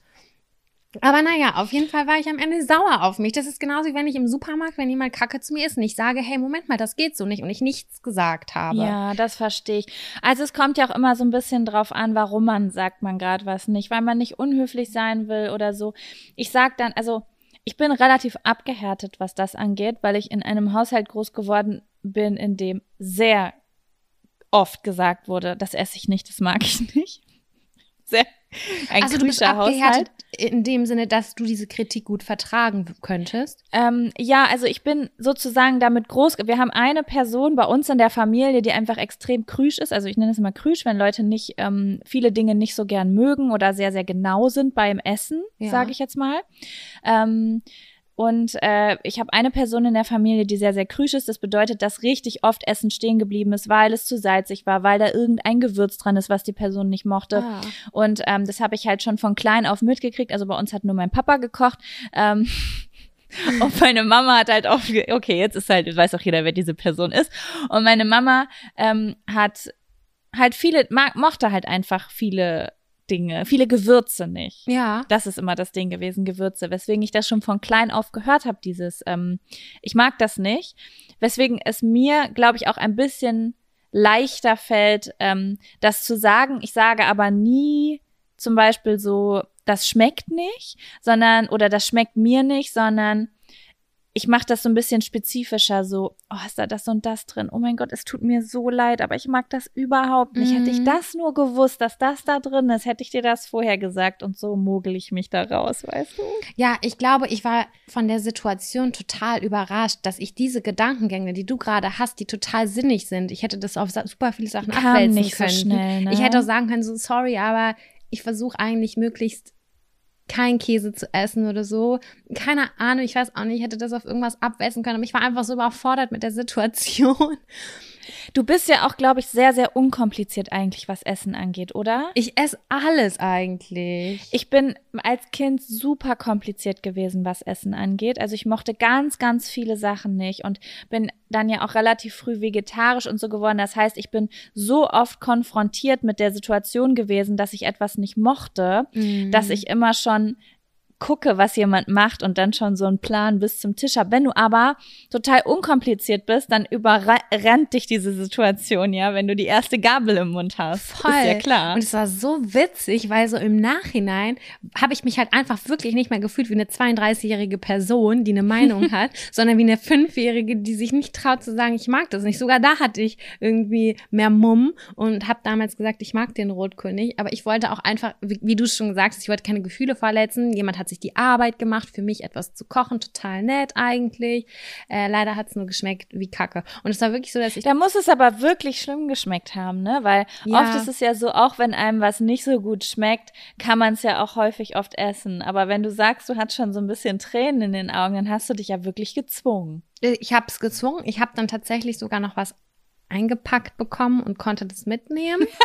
Aber naja, auf jeden Fall war ich am Ende sauer auf mich. Das ist genauso wie wenn ich im Supermarkt, wenn jemand Kacke zu mir ist und ich sage, hey, Moment mal, das geht so nicht und ich nichts gesagt habe. Ja, das verstehe ich. Also es kommt ja auch immer so ein bisschen drauf an, warum man sagt man gerade was nicht, weil man nicht unhöflich sein will oder so. Ich sag dann, also ich bin relativ abgehärtet, was das angeht, weil ich in einem Haushalt groß geworden bin, in dem sehr oft gesagt wurde, das esse ich nicht, das mag ich nicht. Sehr ein also du bist Haushalt. in dem Sinne, dass du diese Kritik gut vertragen könntest? Ähm, ja, also ich bin sozusagen damit groß. Wir haben eine Person bei uns in der Familie, die einfach extrem krüsch ist. Also ich nenne es immer krüsch, wenn Leute nicht ähm, viele Dinge nicht so gern mögen oder sehr, sehr genau sind beim Essen, ja. sage ich jetzt mal. Ähm, und äh, ich habe eine Person in der Familie, die sehr, sehr krüsch ist. Das bedeutet, dass richtig oft Essen stehen geblieben ist, weil es zu salzig war, weil da irgendein Gewürz dran ist, was die Person nicht mochte. Ah. Und ähm, das habe ich halt schon von klein auf mitgekriegt. Also bei uns hat nur mein Papa gekocht. Ähm, und meine Mama hat halt auch, okay, jetzt ist halt, weiß auch jeder, wer diese Person ist. Und meine Mama ähm, hat halt viele, mag, mochte halt einfach viele Dinge, viele Gewürze nicht. Ja. Das ist immer das Ding gewesen, Gewürze, weswegen ich das schon von klein auf gehört habe, dieses, ähm, ich mag das nicht. Weswegen es mir, glaube ich, auch ein bisschen leichter fällt, ähm, das zu sagen. Ich sage aber nie zum Beispiel so, das schmeckt nicht, sondern, oder das schmeckt mir nicht, sondern ich mache das so ein bisschen spezifischer, so, oh, ist da das und das drin? Oh mein Gott, es tut mir so leid, aber ich mag das überhaupt nicht. Mhm. Hätte ich mhm. das nur gewusst, dass das da drin ist, hätte ich dir das vorher gesagt und so mogel ich mich da raus, weißt du? Ja, ich glaube, ich war von der Situation total überrascht, dass ich diese Gedankengänge, die du gerade hast, die total sinnig sind. Ich hätte das auf super viele Sachen Kam abwälzen nicht können. So schnell, ne? Ich hätte auch sagen können, so sorry, aber ich versuche eigentlich möglichst kein Käse zu essen oder so. Keine Ahnung, ich weiß auch nicht, ich hätte das auf irgendwas abwälzen können, aber ich war einfach so überfordert mit der Situation. Du bist ja auch, glaube ich, sehr, sehr unkompliziert eigentlich, was Essen angeht, oder? Ich esse alles eigentlich. Ich bin als Kind super kompliziert gewesen, was Essen angeht. Also ich mochte ganz, ganz viele Sachen nicht und bin dann ja auch relativ früh vegetarisch und so geworden. Das heißt, ich bin so oft konfrontiert mit der Situation gewesen, dass ich etwas nicht mochte, mhm. dass ich immer schon gucke, was jemand macht und dann schon so einen Plan bis zum Tisch habe. Wenn du aber total unkompliziert bist, dann überrennt dich diese Situation, ja, wenn du die erste Gabel im Mund hast. Voll. Ist ja klar. Und es war so witzig, weil so im Nachhinein habe ich mich halt einfach wirklich nicht mehr gefühlt wie eine 32-jährige Person, die eine Meinung hat, sondern wie eine Fünfjährige, die sich nicht traut zu sagen, ich mag das nicht. Sogar da hatte ich irgendwie mehr Mumm und habe damals gesagt, ich mag den Rotkönig, aber ich wollte auch einfach, wie, wie du schon gesagt hast, ich wollte keine Gefühle verletzen. Jemand hat sich sich die Arbeit gemacht, für mich etwas zu kochen, total nett eigentlich. Äh, leider hat es nur geschmeckt wie Kacke. Und es war wirklich so, dass ich. Da muss es aber wirklich schlimm geschmeckt haben, ne? Weil Ja. oft ist es ja so, auch wenn einem was nicht so gut schmeckt, kann man es ja auch häufig oft essen. Aber wenn du sagst, du hast schon so ein bisschen Tränen in den Augen, dann hast du dich ja wirklich gezwungen. Ich habe es gezwungen. Ich habe dann tatsächlich sogar noch was eingepackt bekommen und konnte das mitnehmen.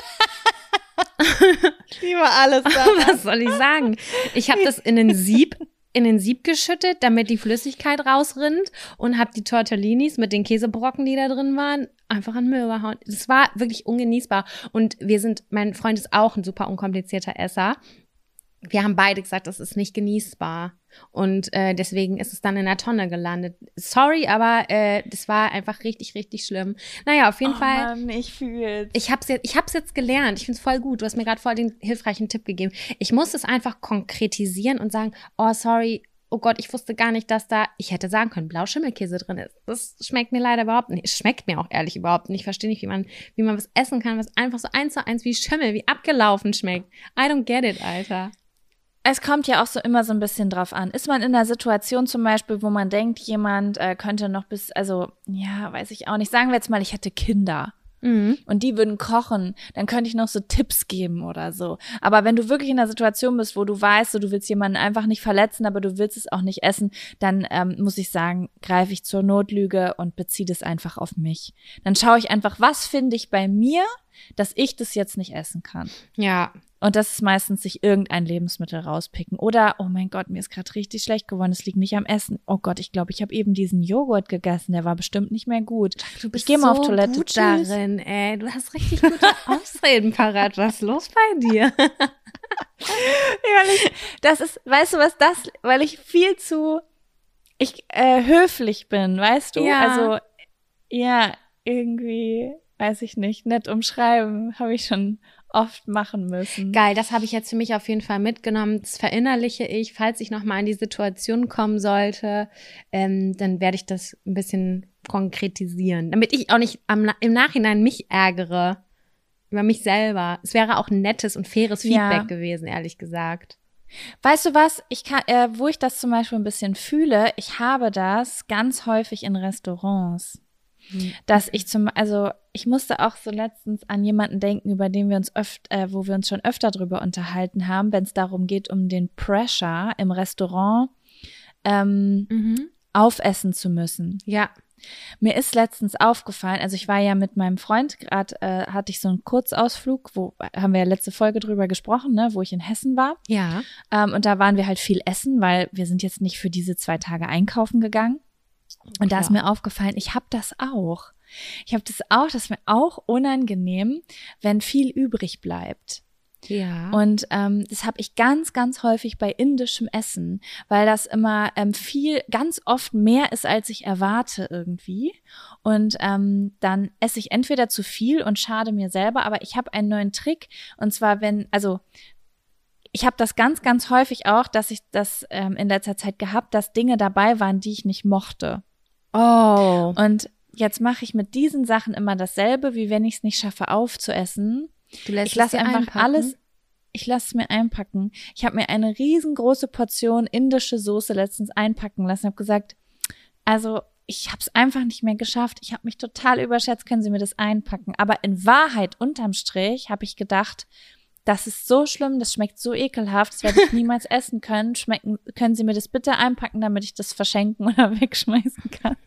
Ich liebe alles Was soll ich sagen? Ich habe das in den Sieb in den Sieb geschüttet, damit die Flüssigkeit rausrinnt und habe die Tortellinis mit den Käsebrocken, die da drin waren, einfach an Müll gehauen. Das war wirklich ungenießbar und wir sind mein Freund ist auch ein super unkomplizierter Esser. Wir haben beide gesagt, das ist nicht genießbar und äh, deswegen ist es dann in der Tonne gelandet. Sorry, aber äh, das war einfach richtig richtig schlimm. Naja, auf jeden oh, Fall Mann, ich fühl's. ich habe es jetzt, ich hab's jetzt gelernt. Ich find's voll gut. Du hast mir gerade voll den hilfreichen Tipp gegeben. Ich muss es einfach konkretisieren und sagen, oh sorry, oh Gott, ich wusste gar nicht, dass da, ich hätte sagen können, Blauschimmelkäse drin ist. Das schmeckt mir leider überhaupt nicht. Es schmeckt mir auch ehrlich überhaupt nicht. Ich verstehe nicht, wie man, wie man was essen kann, was einfach so eins zu eins wie Schimmel, wie abgelaufen schmeckt. I don't get it, Alter. Es kommt ja auch so immer so ein bisschen drauf an. Ist man in einer Situation zum Beispiel, wo man denkt, jemand äh, könnte noch bis, also, ja, weiß ich auch nicht. Sagen wir jetzt mal, ich hätte Kinder. Mhm. und die würden kochen, dann könnte ich noch so Tipps geben oder so. Aber wenn du wirklich in einer Situation bist, wo du weißt, so, du willst jemanden einfach nicht verletzen, aber du willst es auch nicht essen, dann ähm, muss ich sagen, greife ich zur Notlüge und beziehe das einfach auf mich. Dann schaue ich einfach, was finde ich bei mir, dass ich das jetzt nicht essen kann. Ja, Und das ist meistens sich irgendein Lebensmittel rauspicken. Oder, oh mein Gott, mir ist gerade richtig schlecht geworden, es liegt nicht am Essen. Oh Gott, ich glaube, ich habe eben diesen Joghurt gegessen, der war bestimmt nicht mehr gut. du bist ich gehe mal so auf Toilette. gut Tschüss. darin, ey. Du hast richtig gute Ausreden parat. Was ist los bei dir? weil ich, das ist, weißt du was, das, weil ich viel zu, ich äh, höflich bin, weißt du? Ja. Also, ja, irgendwie, weiß ich nicht, nett umschreiben, habe ich schon oft machen müssen. Geil, das habe ich jetzt für mich auf jeden Fall mitgenommen. Das verinnerliche ich. Falls ich nochmal in die Situation kommen sollte, ähm, dann werde ich das ein bisschen konkretisieren, damit ich auch nicht am, im Nachhinein mich ärgere über mich selber. Es wäre auch ein nettes und faires Ja. Feedback gewesen, ehrlich gesagt. Weißt du was? Ich kann, äh, wo ich das zum Beispiel ein bisschen fühle, ich habe das ganz häufig in Restaurants. Dass ich zum, also ich musste auch so letztens an jemanden denken, über den wir uns öfter, äh, wo wir uns schon öfter drüber unterhalten haben, wenn es darum geht, um den Pressure im Restaurant ähm, Mhm. aufessen zu müssen. Ja. Mir ist letztens aufgefallen, also ich war ja mit meinem Freund, gerade äh, hatte ich so einen Kurzausflug, wo haben wir ja letzte Folge drüber gesprochen, ne, wo ich in Hessen war. Ja. Ähm, und da waren wir halt viel essen, weil wir sind jetzt nicht für diese zwei Tage einkaufen gegangen. Und da ist mir aufgefallen, ich habe das auch. Ich habe das auch, das ist mir auch unangenehm, wenn viel übrig bleibt. Ja. Und ähm, das habe ich ganz, ganz häufig bei indischem Essen, weil das immer ähm, viel, ganz oft mehr ist, als ich erwarte irgendwie. Und ähm, dann esse ich entweder zu viel und schade mir selber, aber ich habe einen neuen Trick. Und zwar, wenn, also ich habe das ganz, ganz häufig auch, dass ich das ähm, in letzter Zeit gehabt, dass Dinge dabei waren, die ich nicht mochte. Oh. Und jetzt mache ich mit diesen Sachen immer dasselbe, wie wenn ich es nicht schaffe aufzuessen Du lässt ich lasse einfach einpacken? alles, ich lasse es mir einpacken. Ich habe mir eine riesengroße Portion indische Soße letztens einpacken lassen. Habe gesagt, also ich habe es einfach nicht mehr geschafft. Ich habe mich total überschätzt. Können Sie mir das einpacken? Aber in Wahrheit, unterm Strich, habe ich gedacht, das ist so schlimm, das schmeckt so ekelhaft, das werde ich niemals essen können. Schmecken, können Sie mir das bitte einpacken, damit ich das verschenken oder wegschmeißen kann?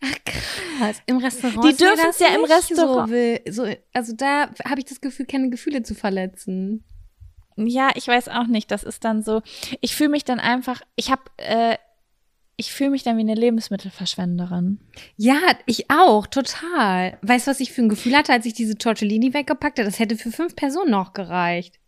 Ach krass, im Restaurant. Die dürfen es ja im Restaurant. So, so, also da habe ich das Gefühl, keine Gefühle zu verletzen. Ja, ich weiß auch nicht. Das ist dann so. Ich fühle mich dann einfach. Ich habe, äh, ich fühle mich dann wie eine Lebensmittelverschwenderin. Ja, ich auch, total. Weißt du, was ich für ein Gefühl hatte, als ich diese Tortellini weggepackt habe? Das hätte für fünf Personen noch gereicht.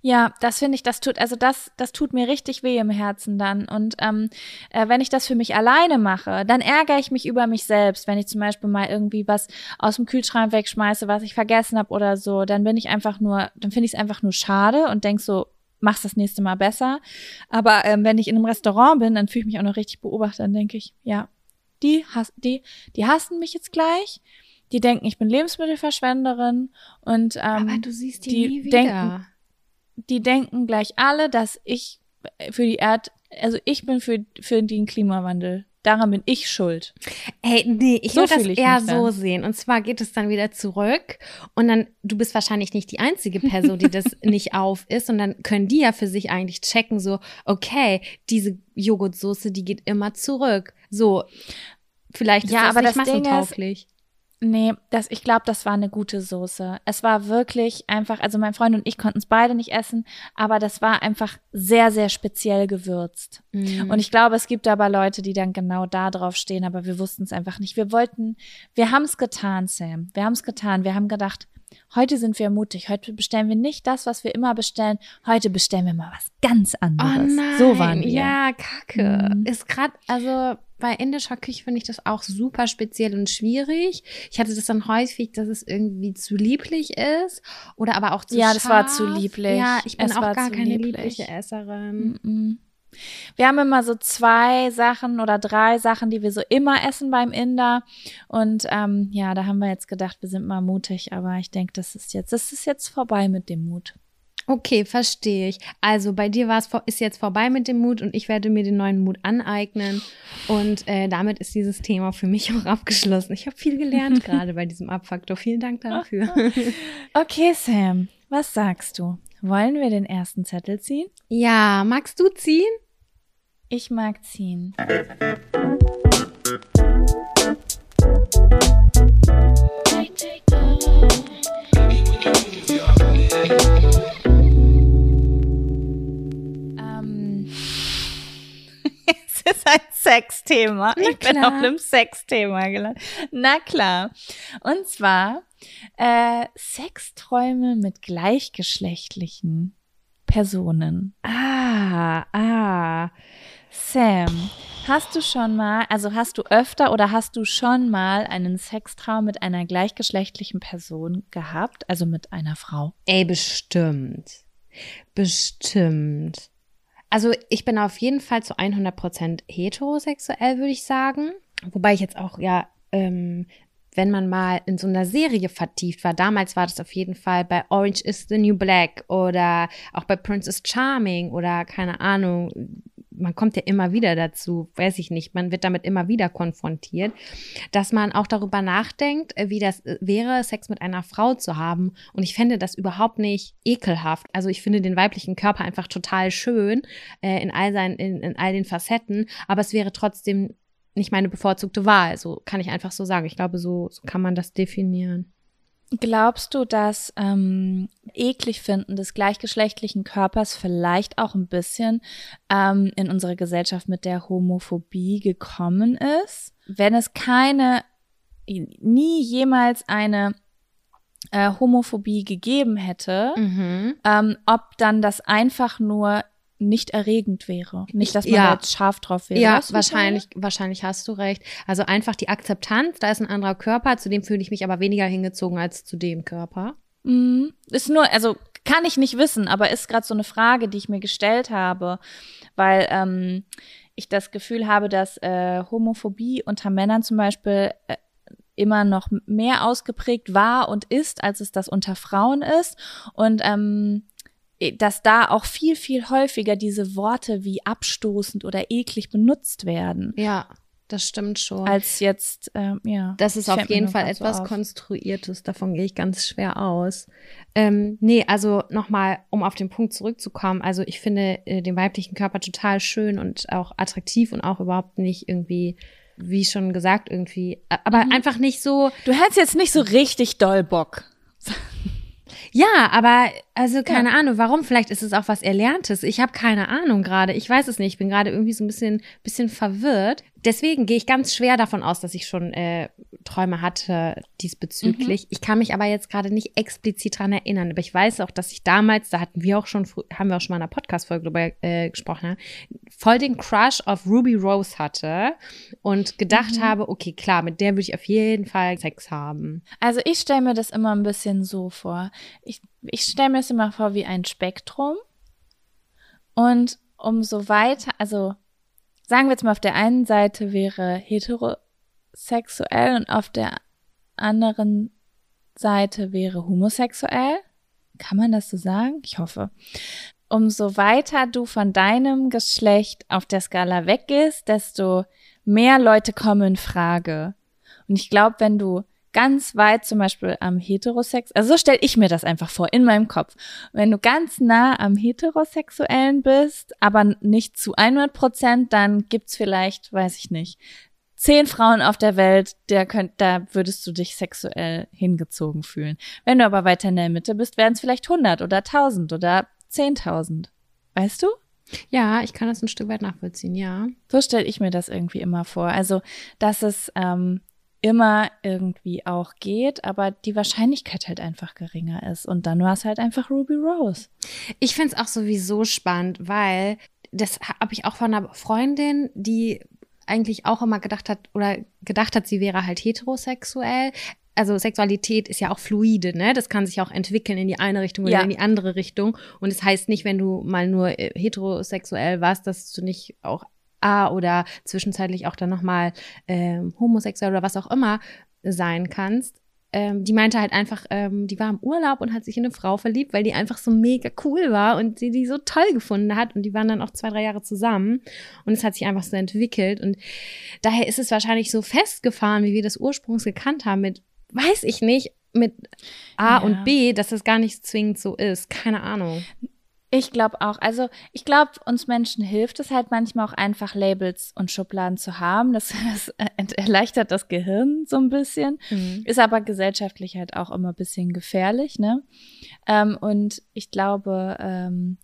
Ja, das finde ich, das tut, also das, das tut mir richtig weh im Herzen dann. Und ähm, äh, wenn ich das für mich alleine mache, dann ärgere ich mich über mich selbst. Wenn ich zum Beispiel mal irgendwie was aus dem Kühlschrank wegschmeiße, was ich vergessen habe oder so, dann bin ich einfach nur, dann finde ich es einfach nur schade und denk so, mach's das nächste Mal besser. Aber ähm, wenn ich in einem Restaurant bin, dann fühle ich mich auch noch richtig beobachtet, dann denke ich, ja, die, hass, die, die hassen mich jetzt gleich. Die denken, ich bin Lebensmittelverschwenderin und ähm, Aber du siehst die, die nie wieder. denken- die denken gleich alle, dass ich für die Erd, also ich bin für, für den Klimawandel. Daran bin ich schuld. Ey, nee, ich So würde das ich eher so sehen. Und zwar geht es dann wieder zurück und dann, du bist wahrscheinlich nicht die einzige Person, die das nicht auf ist. Und dann können die ja für sich eigentlich checken, so, okay, diese Joghurtsoße, die geht immer zurück. So, vielleicht ist Ja, das aber nicht das massentauglich. Nee, das, ich glaube, das war eine gute Soße. Es war wirklich einfach, also mein Freund und ich konnten es beide nicht essen, aber das war einfach sehr, sehr speziell gewürzt. Mhm. Und ich glaube, es gibt aber Leute, die dann genau da drauf stehen, aber wir wussten es einfach nicht. Wir wollten, wir haben es getan, Sam. Wir haben es getan. Wir haben gedacht, heute sind wir mutig. Heute bestellen wir nicht das, was wir immer bestellen. Heute bestellen wir mal was ganz Oh anderes. nein, so waren wir. ja, kacke. Mhm. Ist gerade, also bei indischer Küche finde ich das auch super speziell und schwierig. Ich hatte das dann häufig, dass es irgendwie zu lieblich ist oder aber auch zu Ja, das war scharf. zu lieblich. Ja, ich bin Es auch gar zu keine lieblich. liebliche Esserin. Mhm. Wir haben immer so zwei Sachen oder drei Sachen, die wir so immer essen beim Inder. Und ähm, ja, da haben wir jetzt gedacht, wir sind mal mutig, aber ich denke, das ist jetzt, das ist jetzt vorbei mit dem Mut. Okay, verstehe ich. Also bei dir war es ist jetzt vorbei mit dem Mut und ich werde mir den neuen Mut aneignen und äh, damit ist dieses Thema für mich auch abgeschlossen. Ich habe viel gelernt gerade bei diesem Abfaktor. Vielen Dank dafür. Okay, Sam, was sagst du? Wollen wir den ersten Zettel ziehen? ja, magst du ziehen? Ich mag ziehen. Ähm, es ist ein Sexthema. Ich bin auf einem Sexthema gelandet. Na klar. Und zwar äh, Sexträume mit gleichgeschlechtlichen Personen. Ah, ah. Sam, hast du schon mal, also hast du öfter oder hast du schon mal einen Sextraum mit einer gleichgeschlechtlichen Person gehabt, also mit einer Frau? Ey, bestimmt. Bestimmt. Also ich bin auf jeden Fall zu 100% heterosexuell, würde ich sagen. Wobei ich jetzt auch, ja, ähm, wenn man mal in so einer Serie vertieft war, damals war das auf jeden Fall bei Orange is the New Black oder auch bei Princess Charming oder keine Ahnung, man kommt ja immer wieder dazu, weiß ich nicht, man wird damit immer wieder konfrontiert, dass man auch darüber nachdenkt, äh, wie das äh, wäre, Sex mit einer Frau zu haben. Und ich fände das überhaupt nicht ekelhaft. Also ich finde den weiblichen Körper einfach total schön äh, in all seinen, in, in all den Facetten, aber es wäre trotzdem nicht meine bevorzugte Wahl. So kann ich einfach so sagen. Ich glaube, so, so kann man das definieren. Glaubst du, dass ähm, eklig finden des gleichgeschlechtlichen Körpers vielleicht auch ein bisschen ähm, in unsere Gesellschaft mit der Homophobie gekommen ist? Wenn es keine, nie jemals eine äh, Homophobie gegeben hätte, Mhm. ähm, ob dann das einfach nur nicht erregend wäre. Nicht, dass man Ja. da jetzt scharf drauf wäre. Ja, wahrscheinlich, wahrscheinlich hast du recht. Also einfach die Akzeptanz, da ist ein anderer Körper, zu dem fühle ich mich aber weniger hingezogen als zu dem Körper. Mhm. Ist nur, also kann ich nicht wissen, aber ist gerade so eine Frage, die ich mir gestellt habe, weil ähm, ich das Gefühl habe, dass äh, Homophobie unter Männern zum Beispiel äh, immer noch mehr ausgeprägt war und ist, als es das unter Frauen ist. Und ähm, dass da auch viel, viel häufiger diese Worte wie abstoßend oder eklig benutzt werden, Ja, das stimmt schon. als jetzt, ähm, ja. Das ist auf jeden Fall so etwas auf. Konstruiertes. Davon gehe ich ganz schwer aus. Ähm, nee, also nochmal, um auf den Punkt zurückzukommen. Also ich finde äh, den weiblichen Körper total schön und auch attraktiv und auch überhaupt nicht irgendwie, wie schon gesagt, irgendwie, aber Mhm. einfach nicht so, Du hättest jetzt nicht so richtig doll Bock. ja, aber also keine Ahnung, warum? Vielleicht ist es auch was Erlerntes. Ich habe keine Ahnung gerade. Ich weiß es nicht. Ich bin gerade irgendwie so ein bisschen, bisschen verwirrt. Deswegen gehe ich ganz schwer davon aus, dass ich schon äh, Träume hatte diesbezüglich. Ich kann mich aber jetzt gerade nicht explizit dran erinnern. Aber ich weiß auch, dass ich damals, da hatten wir auch schon, haben wir auch schon mal in einer Podcast-Folge drüber äh, gesprochen, voll den Crush auf Ruby Rose hatte und gedacht habe, okay, klar, mit der würde ich auf jeden Fall Sex haben. Also ich stelle mir das immer ein bisschen so vor. Ich, ich stelle mir das immer vor wie ein Spektrum. Und umso weiter, also sagen wir jetzt mal, auf der einen Seite wäre heterosexuell und auf der anderen Seite wäre homosexuell. Kann man das so sagen? Ich hoffe. umso weiter du von deinem Geschlecht auf der Skala weggehst, desto mehr Leute kommen in Frage. Und ich glaube, wenn du ganz weit zum Beispiel am Heterosex, also so stelle ich mir das einfach vor in meinem Kopf. Wenn du ganz nah am Heterosexuellen bist, aber nicht zu 100 Prozent, dann gibt's vielleicht, weiß ich nicht, zehn Frauen auf der Welt, der könnt, da würdest du dich sexuell hingezogen fühlen. Wenn du aber weiter in der Mitte bist, wären es vielleicht 100 oder 1000 oder 10.000. Weißt du? Ja, ich kann das ein Stück weit nachvollziehen, ja. So stelle ich mir das irgendwie immer vor. Also, dass es ähm, immer irgendwie auch geht, aber die Wahrscheinlichkeit halt einfach geringer ist. Und dann war es halt einfach Ruby Rose. Ich finde es auch sowieso spannend, weil das habe ich auch von einer Freundin, die eigentlich auch immer gedacht hat oder gedacht hat, sie wäre halt heterosexuell. Also Sexualität ist ja auch fluide, ne? Das kann sich auch entwickeln in die eine Richtung oder Ja. in die andere Richtung. Und es das heißt nicht, wenn du mal nur äh, heterosexuell warst, dass du nicht auch A oder zwischenzeitlich auch dann nochmal ähm, homosexuell oder was auch immer sein kannst. Ähm, die meinte halt einfach, ähm, die war im Urlaub und hat sich in eine Frau verliebt, weil die einfach so mega cool war und sie die so toll gefunden hat. Und die waren dann auch zwei, drei Jahre zusammen. Und es hat sich einfach so entwickelt. Und daher ist es wahrscheinlich so festgefahren, wie wir das ursprünglich gekannt haben, mit, weiß ich nicht, mit A Ja. und B, dass das gar nicht zwingend so ist. Keine Ahnung. Ich glaube auch. Also ich glaube, uns Menschen hilft es halt manchmal auch einfach Labels und Schubladen zu haben. Das, das erleichtert das Gehirn so ein bisschen. Ist aber gesellschaftlich halt auch immer ein bisschen gefährlich, ne? Ähm, und ich glaube, ähm,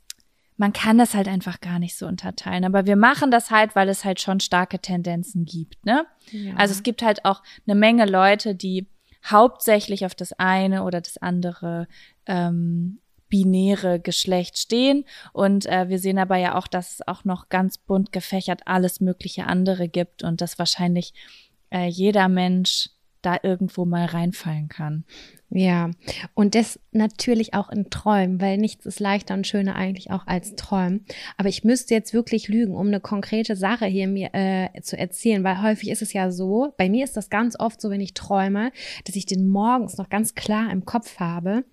man kann das halt einfach gar nicht so unterteilen. Aber wir machen das halt, weil es halt schon starke Tendenzen gibt, ne? Ja. Also es gibt halt auch eine Menge Leute, die hauptsächlich auf das eine oder das andere ähm, binäre Geschlecht stehen. Und äh, wir sehen aber ja auch, dass es auch noch ganz bunt gefächert alles mögliche andere gibt und dass wahrscheinlich äh, jeder Mensch da irgendwo mal reinfallen kann. Ja, und das natürlich auch in Träumen, weil nichts ist leichter und schöner eigentlich auch als Träumen. Aber ich müsste jetzt wirklich lügen, um eine konkrete Sache hier mir äh, zu erzählen, weil häufig ist es ja so, bei mir ist das ganz oft so, wenn ich träume, dass ich den morgens noch ganz klar im Kopf habe.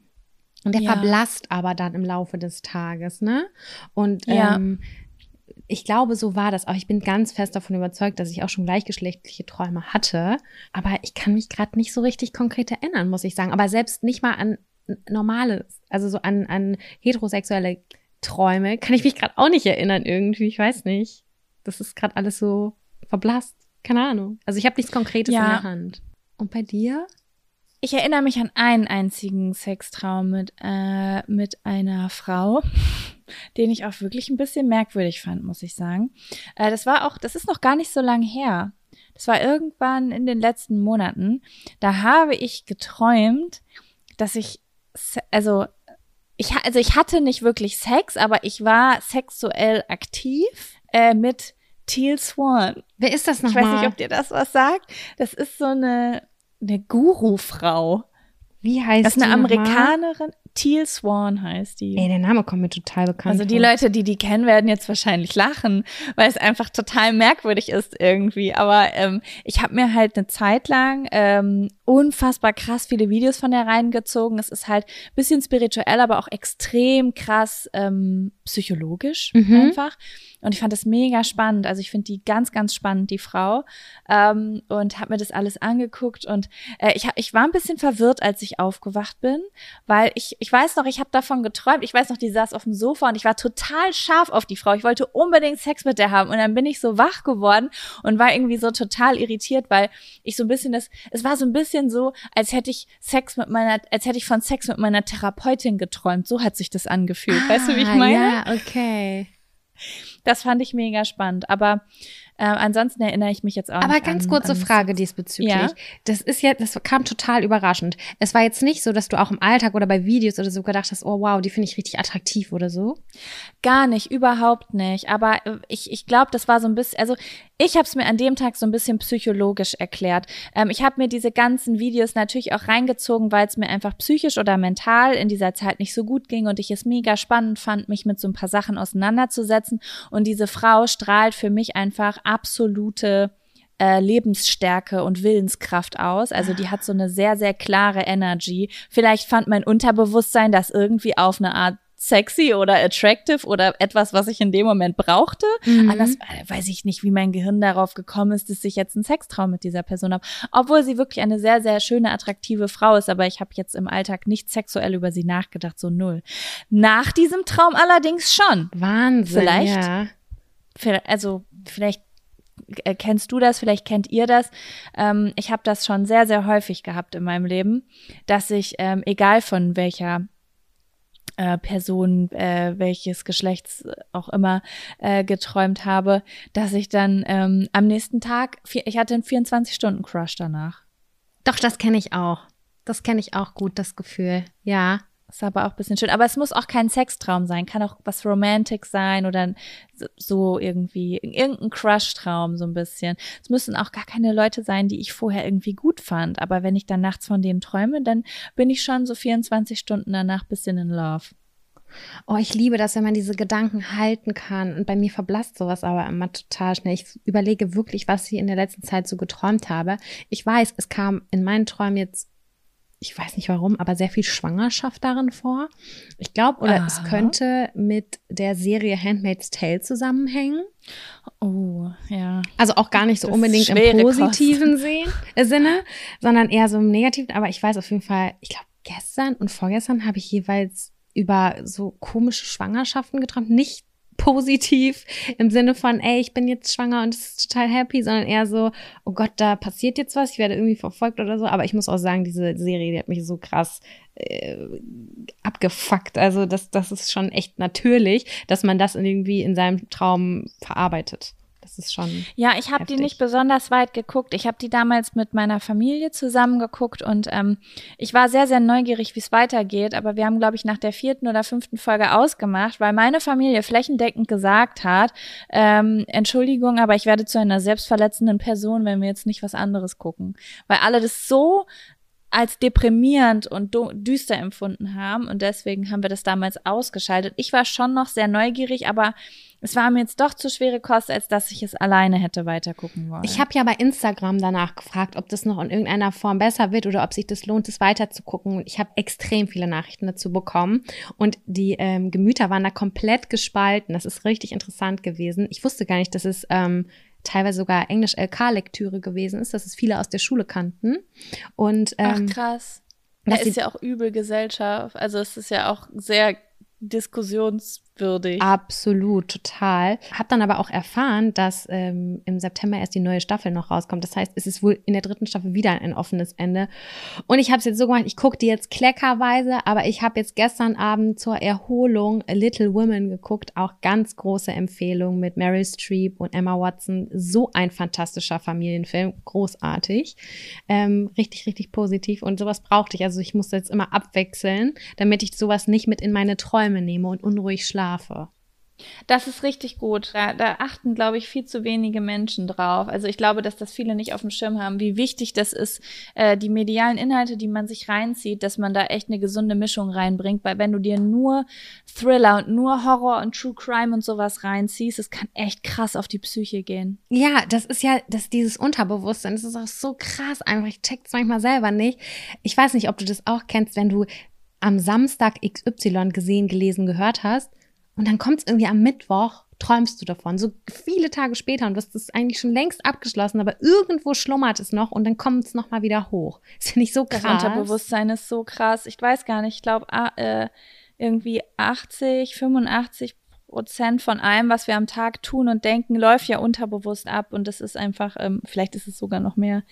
Und der Ja. verblasst aber dann im Laufe des Tages, ne? Und Ja. ähm, ich glaube, so war das auch. Ich bin ganz fest davon überzeugt, dass ich auch schon gleichgeschlechtliche Träume hatte. Aber ich kann mich gerade nicht so richtig konkret erinnern, muss ich sagen. Aber selbst nicht mal an normale, also so an, an heterosexuelle Träume, kann ich mich gerade auch nicht erinnern irgendwie. Ich weiß nicht. Das ist gerade alles so verblasst. Keine Ahnung. Also ich habe nichts Konkretes Ja. in der Hand. Und bei dir? Ich erinnere mich an einen einzigen Sextraum mit, äh, mit einer Frau, den ich auch wirklich ein bisschen merkwürdig fand, muss ich sagen. Äh, das war auch, das ist noch gar nicht so lang her. Das war irgendwann in den letzten Monaten. Da habe ich geträumt, dass ich, also, ich, also ich hatte nicht wirklich Sex, aber ich war sexuell aktiv äh, mit Teal Swan. Wer ist das Ich weiß nicht, nochmal? ob dir das was sagt. Das ist so eine, eine Guru-Frau. Wie heißt Das ist eine? Amerikanerin. Teal Swan heißt die. Ey, der Name kommt mir total bekannt Also die vor. Leute, die die kennen, werden jetzt wahrscheinlich lachen, weil es einfach total merkwürdig ist irgendwie. Aber ähm, ich habe mir halt eine Zeit lang ähm, unfassbar krass viele Videos von der reingezogen. Es ist halt bisschen spirituell, aber auch extrem krass ähm, psychologisch Mhm. einfach. Und ich fand das mega spannend. Also ich finde die ganz, ganz spannend, die Frau. Ähm, und habe mir das alles angeguckt. Und äh, ich, ich war ein bisschen verwirrt, als ich aufgewacht bin, weil ich, ich weiß noch, ich habe davon geträumt. Ich weiß noch, die saß auf dem Sofa und ich war total scharf auf die Frau. Ich wollte unbedingt Sex mit der haben. Und dann bin ich so wach geworden und war irgendwie so total irritiert, weil ich so ein bisschen das, es war so ein bisschen so, als hätte ich Sex mit meiner, als hätte ich von Sex mit meiner Therapeutin geträumt. So hat sich das angefühlt. weißt du, wie ich Ah, meine? Ja, okay. Das fand ich mega spannend. Aber äh, ansonsten erinnere ich mich jetzt auch Aber nicht ganz an, kurze an Frage diesbezüglich. Ja. Das ist ja, das kam total überraschend. Es war jetzt nicht so, dass du auch im Alltag oder bei Videos oder so gedacht hast, oh wow, die finde ich richtig attraktiv oder so. Gar nicht, überhaupt nicht. Aber äh, ich, ich glaube, das war so ein bisschen, also ich habe es mir an dem Tag so ein bisschen psychologisch erklärt. Ähm, ich habe mir diese ganzen Videos natürlich auch reingezogen, weil es mir einfach psychisch oder mental in dieser Zeit nicht so gut ging und ich es mega spannend fand, mich mit so ein paar Sachen auseinanderzusetzen. Und diese Frau strahlt für mich einfach absolute äh, Lebensstärke und Willenskraft aus. Also die hat so eine sehr, sehr klare Energy. Vielleicht fand mein Unterbewusstsein das irgendwie auf eine Art sexy oder attractive oder etwas, was ich in dem Moment brauchte. Mhm. Anders äh, weiß ich nicht, wie mein Gehirn darauf gekommen ist, dass ich jetzt einen Sextraum mit dieser Person habe. Obwohl sie wirklich eine sehr, sehr schöne, attraktive Frau ist, aber ich habe jetzt im Alltag nicht sexuell über sie nachgedacht, so null. Nach diesem Traum allerdings schon. Wahnsinn. Vielleicht. Ja. Also vielleicht kennst du das, vielleicht kennt ihr das. Ähm, ich habe das schon sehr, sehr häufig gehabt in meinem Leben, dass ich, ähm, egal von welcher äh, Person, äh, welches Geschlechts auch immer äh, geträumt habe, dass ich dann ähm, am nächsten Tag, vier, ich hatte einen 24-Stunden-Crush danach. Doch, das kenne ich auch. Das kenne ich auch gut, das Gefühl. Ja. Ist aber auch ein bisschen schön. Aber es muss auch kein Sextraum sein. Kann auch was Romantic sein oder so- irgendwie, irgendein Crush-Traum so ein bisschen. Es müssen auch gar keine Leute sein, die ich vorher irgendwie gut fand. Aber wenn ich dann nachts von denen träume, dann bin ich schon so 24 Stunden danach bisschen in Love. Oh, ich liebe das, wenn man diese Gedanken halten kann. Und bei mir verblasst sowas aber immer total schnell. Ich überlege wirklich, was ich in der letzten Zeit so geträumt habe. Ich weiß, es kam in meinen Träumen jetzt, ich weiß nicht warum, aber sehr viel Schwangerschaft darin vor. Ich glaube, oder es Aha. könnte mit der Serie Handmaid's Tale zusammenhängen. Oh, ja. Also auch gar nicht so Das unbedingt im positiven Sehen, äh, Sinne, sondern eher so im negativen. Aber ich weiß auf jeden Fall, ich glaube, gestern und vorgestern habe ich jeweils über so komische Schwangerschaften geträumt. Nicht positiv im Sinne von, ey, ich bin jetzt schwanger und es ist total happy, sondern eher so, oh Gott, da passiert jetzt was, ich werde irgendwie verfolgt oder so. Aber ich muss auch sagen, diese Serie, die hat mich so krass äh, abgefuckt. Also das, das ist schon echt natürlich, dass man das irgendwie in seinem Traum verarbeitet. Das ist schon. Ja, ich habe die nicht besonders weit geguckt. Ich habe die damals mit meiner Familie zusammen geguckt und ähm, ich war sehr, sehr neugierig, wie es weitergeht. Aber wir haben, glaube ich, nach der vierten oder fünften Folge ausgemacht, weil meine Familie flächendeckend gesagt hat, ähm, Entschuldigung, aber ich werde zu einer selbstverletzenden Person, wenn wir jetzt nicht was anderes gucken. Weil alle das so als deprimierend und düster empfunden haben und deswegen haben wir das damals ausgeschaltet. Ich war schon noch sehr neugierig, aber es war mir jetzt doch zu schwere Kost, als dass ich es alleine hätte weitergucken wollen. Ich habe ja bei Instagram danach gefragt, ob das noch in irgendeiner Form besser wird oder ob sich das lohnt, es weiterzugucken. Und ich habe extrem viele Nachrichten dazu bekommen. Und die ähm, Gemüter waren da komplett gespalten. Das ist richtig interessant gewesen. Ich wusste gar nicht, dass es ähm, teilweise sogar Englisch-LK-Lektüre gewesen ist, dass es viele aus der Schule kannten. Und Ach ähm, krass. dass Da sie- ist ja auch übel Gesellschaft. Also es ist ja auch sehr diskussionswürdig. Absolut, total. Hab dann aber auch erfahren, dass ähm, im September erst die neue Staffel noch rauskommt. Das heißt, es ist wohl in der dritten Staffel wieder ein offenes Ende. Und ich habe es jetzt so gemacht, ich gucke die jetzt kleckerweise, aber ich habe jetzt gestern Abend zur Erholung A Little Women geguckt. Auch ganz große Empfehlung mit Meryl Streep und Emma Watson. So ein fantastischer Familienfilm, großartig. Ähm, richtig, richtig positiv. Und sowas brauchte ich. Also ich musste jetzt immer abwechseln, damit ich sowas nicht mit in meine Träume nehme und unruhig schlafe. Das ist richtig gut. Da, da achten, glaube ich, viel zu wenige Menschen drauf. Also ich glaube, dass das viele nicht auf dem Schirm haben, wie wichtig das ist, äh, die medialen Inhalte, die man sich reinzieht, dass man da echt eine gesunde Mischung reinbringt. Weil wenn du dir nur Thriller und nur Horror und True Crime und sowas reinziehst, es kann echt krass auf die Psyche gehen. Ja, das ist ja, das dieses Unterbewusstsein, das ist auch so krass einfach. Ich check's manchmal selber nicht. Ich weiß nicht, ob du das auch kennst, wenn du am Samstag XY gesehen, gelesen, gehört hast und dann kommt's irgendwie am Mittwoch, träumst du davon, so viele Tage später und du hast das eigentlich schon längst abgeschlossen, aber irgendwo schlummert es noch und dann kommt es nochmal wieder hoch. Das finde ich so Das krass. Unterbewusstsein ist so krass. Ich weiß gar nicht, ich glaube, äh, irgendwie 80, 85 Prozent von allem, was wir am Tag tun und denken, läuft ja unterbewusst ab. Und das ist einfach, ähm, vielleicht ist es sogar noch mehr.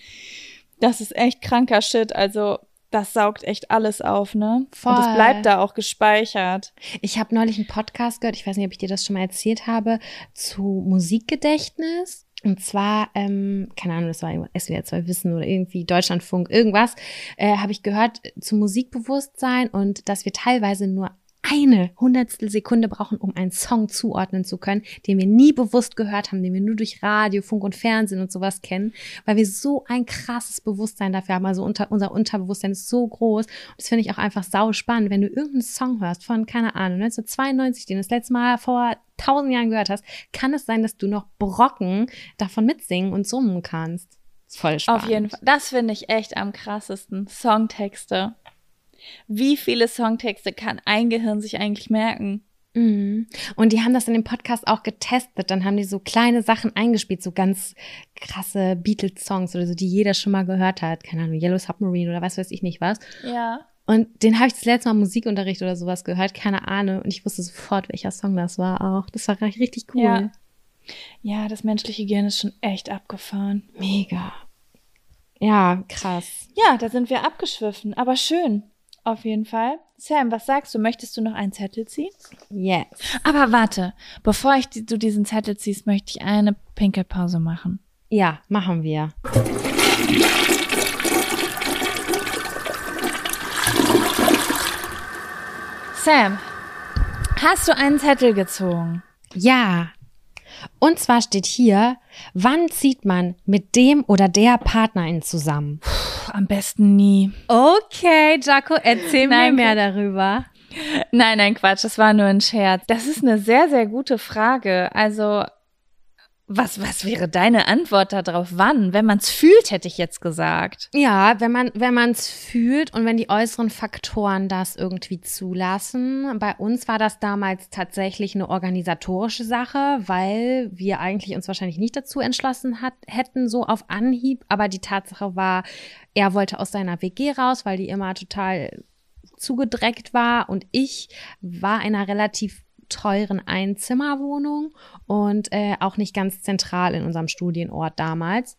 Das ist echt kranker Shit. Also, das saugt echt alles auf, ne? Voll. Und das bleibt da auch gespeichert. Ich habe neulich einen Podcast gehört, ich weiß nicht, ob ich dir das schon mal erzählt habe, zu Musikgedächtnis. Und zwar, ähm, keine Ahnung, das war SWR 2 Wissen oder irgendwie Deutschlandfunk, irgendwas, äh, habe ich gehört äh, zu Musikbewusstsein und dass wir teilweise nur eine Hundertstel Sekunde brauchen, um einen Song zuordnen zu können, den wir nie bewusst gehört haben, den wir nur durch Radio, Funk und Fernsehen und sowas kennen, weil wir so ein krasses Bewusstsein dafür haben. Also unter, unser Unterbewusstsein ist so groß. Und das finde ich auch einfach sau spannend, wenn du irgendeinen Song hörst von, keine Ahnung, 1992, den du das letzte Mal vor tausend Jahren gehört hast, kann es sein, dass du noch Brocken davon mitsingen und summen kannst. Voll spannend. Auf jeden Fall. Das finde ich echt am krassesten. Songtexte. Wie viele Songtexte kann ein Gehirn sich eigentlich merken? Mhm. Und die haben das in dem Podcast auch getestet. Dann haben die so kleine Sachen eingespielt, so ganz krasse Beatles-Songs oder so, die jeder schon mal gehört hat. Keine Ahnung, Yellow Submarine oder was weiß ich nicht was. Ja. Und den habe ich das letzte Mal im Musikunterricht oder sowas gehört, keine Ahnung. Und ich wusste sofort, welcher Song das war auch. Das war richtig cool. Ja. Ja, das menschliche Gehirn ist schon echt abgefahren. Mega. Ja, krass. Ja, da sind wir abgeschwiffen, aber schön. Auf jeden Fall. Sam, was sagst du? Möchtest du noch einen Zettel ziehen? Yes. Aber warte, bevor ich die, du diesen Zettel ziehst, möchte ich eine Pinkelpause machen. Ja, machen wir. Sam, hast du einen Zettel gezogen? Ja. Und zwar steht hier, wann zieht man mit dem oder der Partnerin zusammen? Am besten nie. Okay, Jaco, erzähl Nein, mir mehr darüber. Nein, nein, Quatsch, das war nur ein Scherz. Das ist eine sehr, sehr gute Frage. Also, was, was wäre deine Antwort darauf? Wann? Wenn man es fühlt, hätte ich jetzt gesagt. Ja, wenn man wenn man es fühlt und wenn die äußeren Faktoren das irgendwie zulassen. Bei uns war das damals tatsächlich eine organisatorische Sache, weil wir eigentlich uns wahrscheinlich nicht dazu entschlossen hat, hätten so auf Anhieb. Aber die Tatsache war, er wollte aus seiner WG raus, weil die immer total zugedreckt war und ich war in einer relativ teuren Einzimmerwohnung und äh, auch nicht ganz zentral in unserem Studienort damals.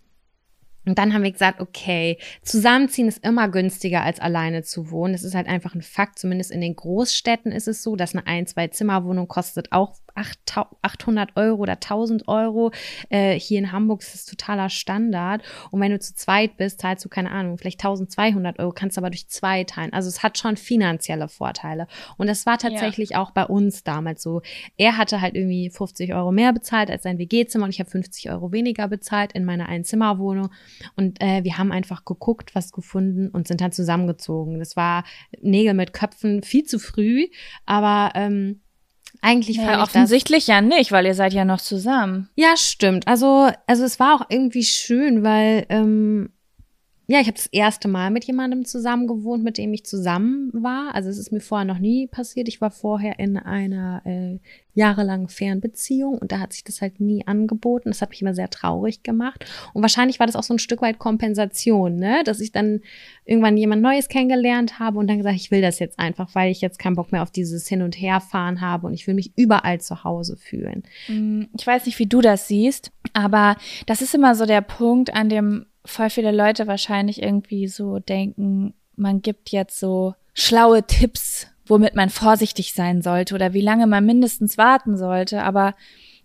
Und dann haben wir gesagt, okay, zusammenziehen ist immer günstiger als alleine zu wohnen. Das ist halt einfach ein Fakt. Zumindest in den Großstädten ist es so, dass eine ein-, zwei Zimmerwohnung kostet auch 800 Euro oder 1000 Euro. Äh, hier in Hamburg ist es totaler Standard. Und wenn du zu zweit bist, zahlst du keine Ahnung, vielleicht 1200 Euro, kannst aber durch zwei teilen. Also es hat schon finanzielle Vorteile. Und das war tatsächlich auch bei uns damals so. Er hatte halt irgendwie 50 Euro mehr bezahlt als sein WG-Zimmer und ich habe 50 Euro weniger bezahlt in meiner Einzimmerwohnung. Und äh, wir haben einfach geguckt, was gefunden und sind dann zusammengezogen. Das war Nägel mit Köpfen viel zu früh, aber ähm, eigentlich Ja, fand ich das offensichtlich ja nicht, weil ihr seid ja noch zusammen. ja, stimmt. Also, also es war auch irgendwie schön, weil ähm, ja, ich habe das erste Mal mit jemandem zusammen gewohnt, mit dem ich zusammen war. Also es ist mir vorher noch nie passiert. Ich war vorher in einer äh, jahrelangen Fernbeziehung und da hat sich das halt nie angeboten. Das hat mich immer sehr traurig gemacht. Und wahrscheinlich war das auch so ein Stück weit Kompensation, ne? Dass ich dann irgendwann jemand Neues kennengelernt habe und dann gesagt, ich will das jetzt einfach, weil ich jetzt keinen Bock mehr auf dieses Hin- und Herfahren habe und ich will mich überall zu Hause fühlen. Mm, Ich weiß nicht, wie du das siehst, aber das ist immer so der Punkt, an dem voll viele Leute wahrscheinlich irgendwie so denken, man gibt jetzt so schlaue Tipps, womit man vorsichtig sein sollte oder wie lange man mindestens warten sollte. Aber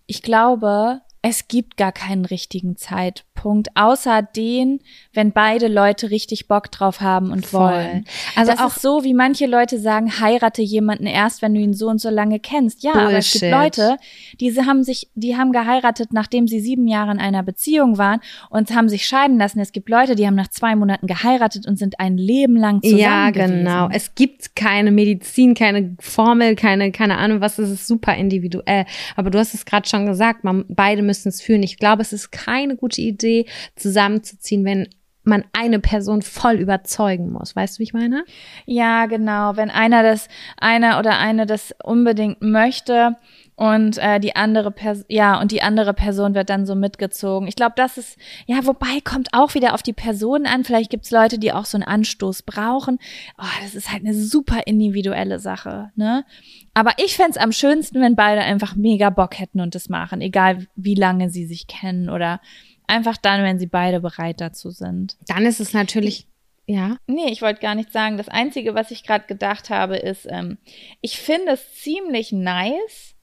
ich glaube, es gibt gar keinen richtigen Zeitpunkt, außer den, wenn beide Leute richtig Bock drauf haben und Voll. wollen. Also das auch ist so, wie manche Leute sagen, heirate jemanden erst, wenn du ihn so und so lange kennst. Ja, aber es gibt Bullshit. Leute, diese haben sich, die haben geheiratet, nachdem sie sieben Jahre in einer Beziehung waren und haben sich scheiden lassen. Es gibt Leute, die haben nach zwei Monaten geheiratet und sind ein Leben lang zusammen Ja, gewesen. genau. Es gibt keine Medizin, keine Formel, keine, keine Ahnung was. Es ist super individuell. Aber du hast es gerade schon gesagt, man, beide müssen es fühlen. Ich glaube, es ist keine gute Idee, zusammenzuziehen, wenn man eine Person voll überzeugen muss. Weißt du, wie ich meine? Ja, genau. Wenn einer das, einer oder eine das unbedingt möchte und äh, die andere Person, ja, und die andere Person wird dann so mitgezogen. Ich glaube, das ist, ja, wobei kommt auch wieder auf die Person an. Vielleicht gibt's Leute, die auch so einen Anstoß brauchen. Oh, das ist halt eine super individuelle Sache, ne? Aber ich fänd's am schönsten, wenn beide einfach mega Bock hätten und das machen, egal wie lange sie sich kennen oder einfach dann, wenn sie beide bereit dazu sind. Dann ist es natürlich, ja. Nee, ich wollte gar nicht sagen. Das Einzige, was ich gerade gedacht habe, ist, ähm, ich finde es ziemlich nice.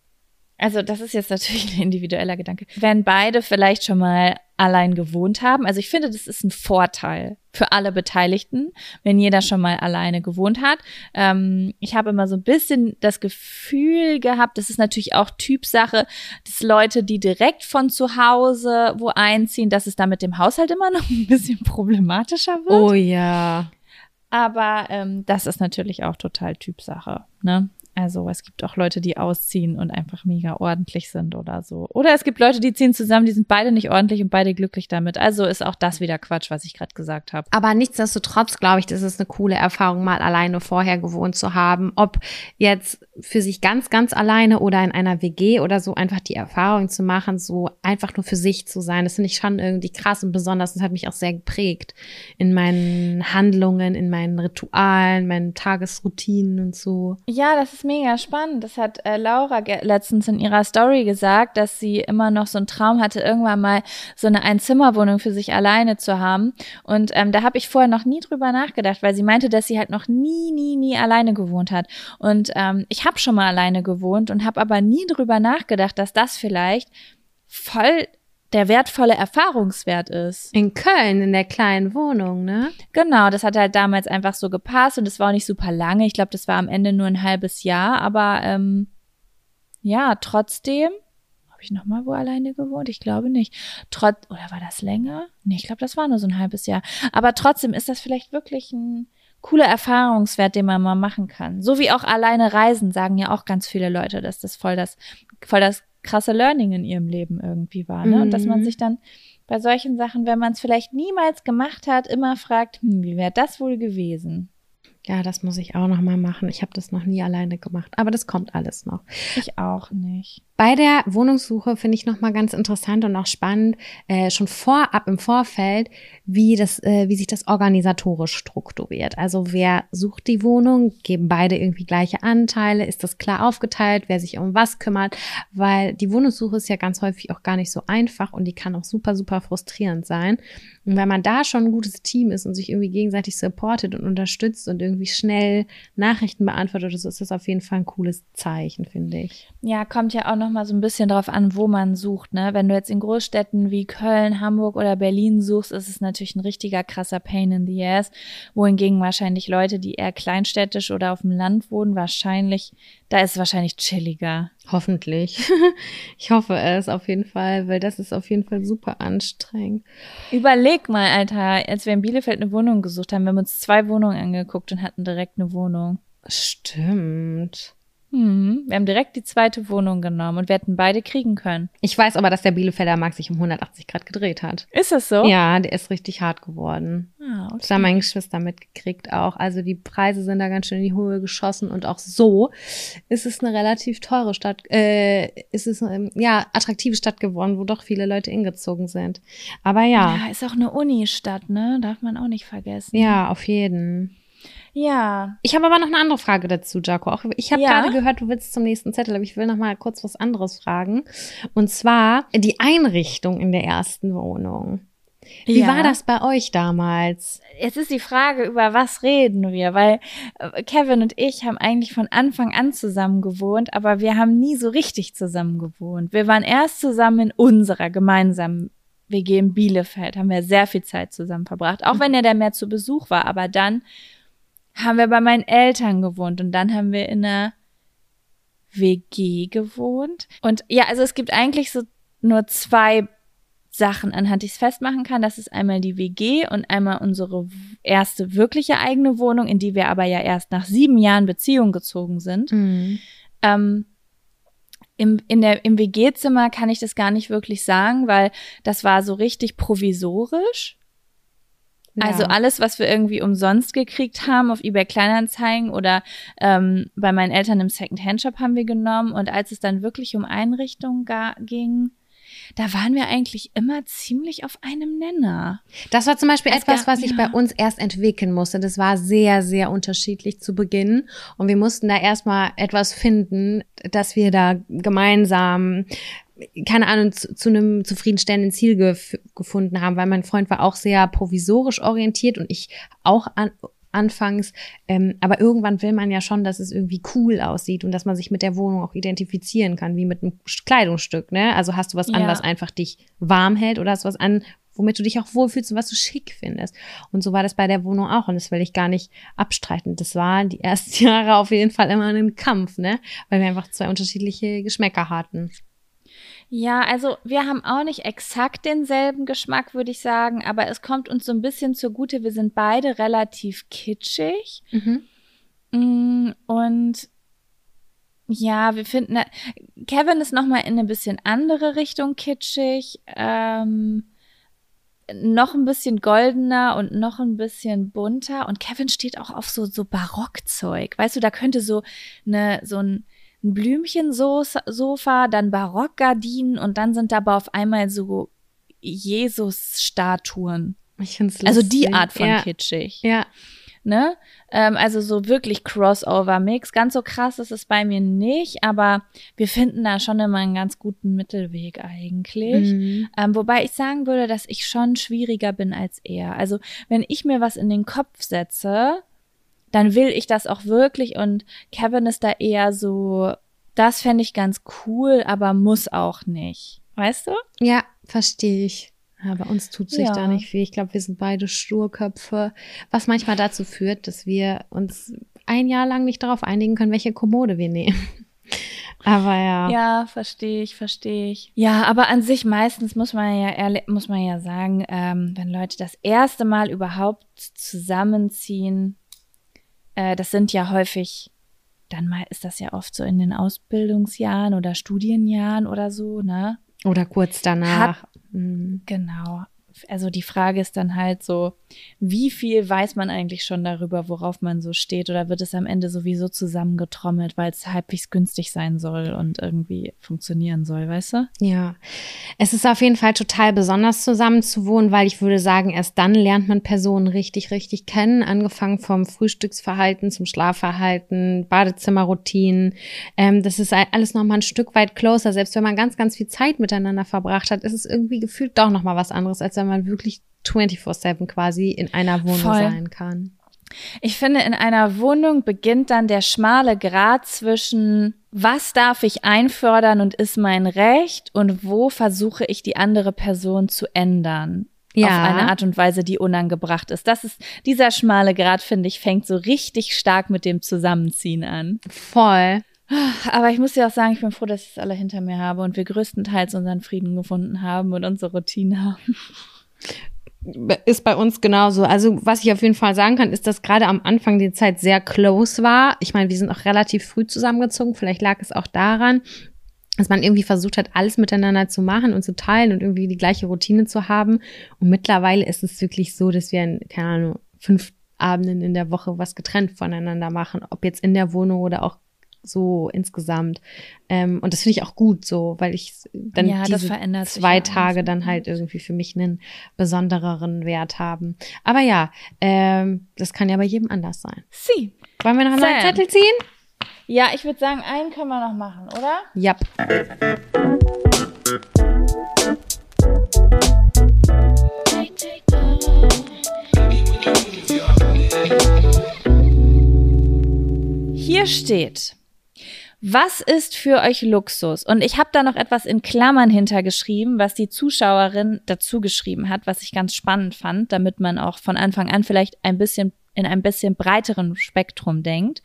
Also, das ist jetzt natürlich ein individueller Gedanke. Wenn beide vielleicht schon mal allein gewohnt haben. Also, ich finde, das ist ein Vorteil für alle Beteiligten, wenn jeder schon mal alleine gewohnt hat. Ähm, ich habe immer so ein bisschen das Gefühl gehabt, das ist natürlich auch Typsache, dass Leute, die direkt von zu Hause wo einziehen, dass es da mit dem Haushalt immer noch ein bisschen problematischer wird. Oh ja. Aber ähm, das ist natürlich auch total Typsache. Ne? Also es gibt auch Leute, die ausziehen und einfach mega ordentlich sind oder so. Oder es gibt Leute, die ziehen zusammen, die sind beide nicht ordentlich und beide glücklich damit. Also ist auch das wieder Quatsch, was ich gerade gesagt habe. Aber nichtsdestotrotz glaube ich, das ist eine coole Erfahrung, mal alleine vorher gewohnt zu haben. Ob jetzt für sich ganz, ganz alleine oder in einer WG oder so einfach die Erfahrung zu machen, so einfach nur für sich zu sein. Das finde ich schon irgendwie krass und besonders. Das hat mich auch sehr geprägt in meinen Handlungen, in meinen Ritualen, meinen Tagesroutinen und so. Ja, das ist mega spannend. Das hat äh, Laura letztens in ihrer Story gesagt, dass sie immer noch so einen Traum hatte, irgendwann mal so eine Einzimmerwohnung für sich alleine zu haben. Und ähm, da habe ich vorher noch nie drüber nachgedacht, weil sie meinte, dass sie halt noch nie, nie, nie alleine gewohnt hat. Und ähm, ich habe schon mal alleine gewohnt und habe aber nie drüber nachgedacht, dass das vielleicht voll der wertvolle Erfahrungswert ist. In Köln, in der kleinen Wohnung, ne? Genau, das hat halt damals einfach so gepasst und es war auch nicht super lange. Ich glaube, das war am Ende nur ein halbes Jahr, aber ähm, ja, trotzdem. Habe ich nochmal wo alleine gewohnt? Ich glaube nicht. Trotz, oder war das länger? Nee, ich glaube, das war nur so ein halbes Jahr. Aber trotzdem ist das vielleicht wirklich ein cooler Erfahrungswert, den man mal machen kann. So wie auch alleine reisen, sagen ja auch ganz viele Leute, dass das voll das, voll das krasse Learning in ihrem Leben irgendwie war. Ne? Und dass man mhm. sich dann bei solchen Sachen, wenn man es vielleicht niemals gemacht hat, immer fragt, hm, wie wäre das wohl gewesen? Ja, das muss ich auch noch mal machen. Ich habe das noch nie alleine gemacht, aber das kommt alles noch. Ich auch nicht. Bei der Wohnungssuche finde ich noch mal ganz interessant und auch spannend äh, schon vorab im Vorfeld, wie das, äh, wie sich das organisatorisch strukturiert. Also wer sucht die Wohnung? Geben beide irgendwie gleiche Anteile? Ist das klar aufgeteilt? Wer sich um was kümmert? Weil die Wohnungssuche ist ja ganz häufig auch gar nicht so einfach und die kann auch super super frustrierend sein. Und wenn man da schon ein gutes Team ist und sich irgendwie gegenseitig supportet und unterstützt und irgendwie schnell Nachrichten beantwortet, so ist das auf jeden Fall ein cooles Zeichen, finde ich. Ja, kommt ja auch noch mal so ein bisschen drauf an, wo man sucht. Ne? Wenn du jetzt in Großstädten wie Köln, Hamburg oder Berlin suchst, ist es natürlich ein richtiger krasser Pain in the ass. Wohingegen wahrscheinlich Leute, die eher kleinstädtisch oder auf dem Land wohnen, wahrscheinlich, da ist es wahrscheinlich chilliger. Hoffentlich. Ich hoffe es auf jeden Fall, weil das ist auf jeden Fall super anstrengend. Überleg mal, Alter, als wir in Bielefeld eine Wohnung gesucht haben, wir haben uns zwei Wohnungen angeguckt und hatten direkt eine Wohnung. Stimmt. Hm, wir haben direkt die zweite Wohnung genommen und wir hätten beide kriegen können. Ich weiß aber, dass der Bielefelder Markt sich um 180 Grad gedreht hat. Ist das so? Ja, der ist richtig hart geworden. Ah, okay. Das haben meine Geschwister mitgekriegt auch. Also die Preise sind da ganz schön in die Höhe geschossen und auch so ist es eine relativ teure Stadt, äh, ist es eine, ja, attraktive Stadt geworden, wo doch viele Leute hingezogen sind. Aber ja. Ja, ist auch eine Unistadt, ne? Darf man auch nicht vergessen. Ja, auf jeden. Ja. Ich habe aber noch eine andere Frage dazu, Jaco. Auch ich habe Ja? gerade gehört, du willst zum nächsten Zettel, aber ich will noch mal kurz was anderes fragen. Und zwar die Einrichtung in der ersten Wohnung. Wie Ja. war das bei euch damals? Jetzt ist die Frage, über was reden wir? Weil äh, Kevin und ich haben eigentlich von Anfang an zusammen gewohnt, aber wir haben nie so richtig zusammen gewohnt. Wir waren erst zusammen in unserer gemeinsamen WG in Bielefeld, haben wir sehr viel Zeit zusammen verbracht, auch wenn er da mehr zu Besuch war. Aber dann haben wir bei meinen Eltern gewohnt und dann haben wir in einer WG gewohnt. Und ja, also es gibt eigentlich so nur zwei Sachen, anhand ich es festmachen kann. Das ist einmal die WG und einmal unsere erste wirkliche eigene Wohnung, in die wir aber ja erst nach sieben Jahren Beziehung gezogen sind. Ähm, im, in der, Im WG-Zimmer kann ich das gar nicht wirklich sagen, weil das war so richtig provisorisch. Also alles, was wir irgendwie umsonst gekriegt haben auf eBay Kleinanzeigen oder ähm, bei meinen Eltern im Second-Hand-Shop haben wir genommen. Und als es dann wirklich um Einrichtungen ging, da waren wir eigentlich immer ziemlich auf einem Nenner. Das war zum Beispiel Es etwas, gab- was sich ja. bei uns erst entwickeln musste. Das war sehr, sehr unterschiedlich zu Beginn. Und wir mussten da erstmal etwas finden, dass wir da gemeinsam, keine Ahnung, zu, zu einem zufriedenstellenden Ziel gef gefunden haben, weil mein Freund war auch sehr provisorisch orientiert und ich auch an, anfangs. Ähm, aber irgendwann will man ja schon, dass es irgendwie cool aussieht und dass man sich mit der Wohnung auch identifizieren kann, wie mit einem Kleidungsstück. Ne? Also hast du was an, Ja. was einfach dich warm hält oder hast du was an, womit du dich auch wohlfühlst und was du schick findest. Und so war das bei der Wohnung auch und das will ich gar nicht abstreiten. Das war die ersten Jahre auf jeden Fall immer ein Kampf, ne? Weil wir einfach zwei unterschiedliche Geschmäcker hatten. Ja, also wir haben auch nicht exakt denselben Geschmack, würde ich sagen, aber es kommt uns so ein bisschen zugute. Wir sind beide relativ kitschig. Mm, Und Ja, wir finden, Kevin ist noch mal in eine bisschen andere Richtung kitschig. Ähm, noch ein bisschen goldener und noch ein bisschen bunter. Und Kevin steht auch auf so, so Barockzeug. Weißt du, da könnte so eine, so ein, ein Blümchensofa, dann Barockgardinen und dann sind da aber auf einmal so Jesus-Statuen. Ich find's Also lustig. die Art von ja. kitschig. Ja, Ne? Ähm, also so wirklich Crossover-Mix. Ganz so krass ist es bei mir nicht, aber wir finden da schon immer einen ganz guten Mittelweg eigentlich. Mhm. Ähm, wobei ich sagen würde, dass ich schon schwieriger bin als er. Also wenn ich mir was in den Kopf setze, dann will ich das auch wirklich und Kevin ist da eher so, das fände ich ganz cool, aber muss auch nicht. Weißt du? ja verstehe ich. Ja, bei uns tut sich Ja. da nicht viel. Ich glaube, wir sind beide Sturköpfe, was manchmal dazu führt, dass wir uns ein Jahr lang nicht darauf einigen können, welche Kommode wir nehmen. Aber ja. Ja, verstehe ich, verstehe ich. Ja, aber an sich meistens muss man ja ehrlich, muss man ja sagen, ähm, wenn Leute das erste Mal überhaupt zusammenziehen, äh, das sind ja häufig, dann mal ist das ja oft so in den Ausbildungsjahren oder Studienjahren oder so, ne? Oder kurz danach. Mhm. Genau. Also die Frage ist dann halt so, wie viel weiß man eigentlich schon darüber, worauf man so steht? Oder wird es am Ende sowieso zusammengetrommelt, weil es halbwegs günstig sein soll und irgendwie funktionieren soll, weißt du? Ja, es ist auf jeden Fall total besonders zusammen zu wohnen, weil ich würde sagen, erst dann lernt man Personen richtig, richtig kennen, angefangen vom Frühstücksverhalten zum Schlafverhalten, Badezimmerroutinen. Ähm, das ist alles nochmal ein Stück weit closer. Selbst wenn man ganz, ganz viel Zeit miteinander verbracht hat, ist es irgendwie gefühlt doch nochmal was anderes, als wenn man wirklich 24-7 quasi in einer Wohnung Voll. sein kann. Ich finde, in einer Wohnung beginnt dann der schmale Grat zwischen, was darf ich einfordern und ist mein Recht und wo versuche ich die andere Person zu ändern. Ja. Auf eine Art und Weise, die unangebracht ist. Das ist, dieser schmale Grat, finde ich, fängt so richtig stark mit dem Zusammenziehen an. Voll. Aber ich muss dir auch sagen, ich bin froh, dass ich es alle hinter mir habe und wir größtenteils unseren Frieden gefunden haben und unsere Routine haben. Ist bei uns genauso. Also was ich auf jeden Fall sagen kann, ist, dass gerade am Anfang die Zeit sehr close war. Ich meine, wir sind auch relativ früh zusammengezogen. Vielleicht lag es auch daran, dass man irgendwie versucht hat, alles miteinander zu machen und zu teilen und irgendwie die gleiche Routine zu haben. Und mittlerweile ist es wirklich so, dass wir, in, keine Ahnung, fünf Abenden in der Woche was getrennt voneinander machen, ob jetzt in der Wohnung oder auch so insgesamt. Ähm, und das finde ich auch gut so, weil ich dann Ja, diese zwei Tage alles. dann halt irgendwie für mich einen besondereren Wert haben. Aber ja, ähm, das kann ja bei jedem anders sein. Sie. Wollen wir noch einen Sam. Zettel ziehen? Ja, ich würde sagen, einen können wir noch machen, oder? Ja. Hier steht, was ist für euch Luxus? Und ich habe da noch etwas in Klammern hintergeschrieben, was die Zuschauerin dazu geschrieben hat, was ich ganz spannend fand, damit man auch von Anfang an vielleicht ein bisschen in ein bisschen breiteren Spektrum denkt.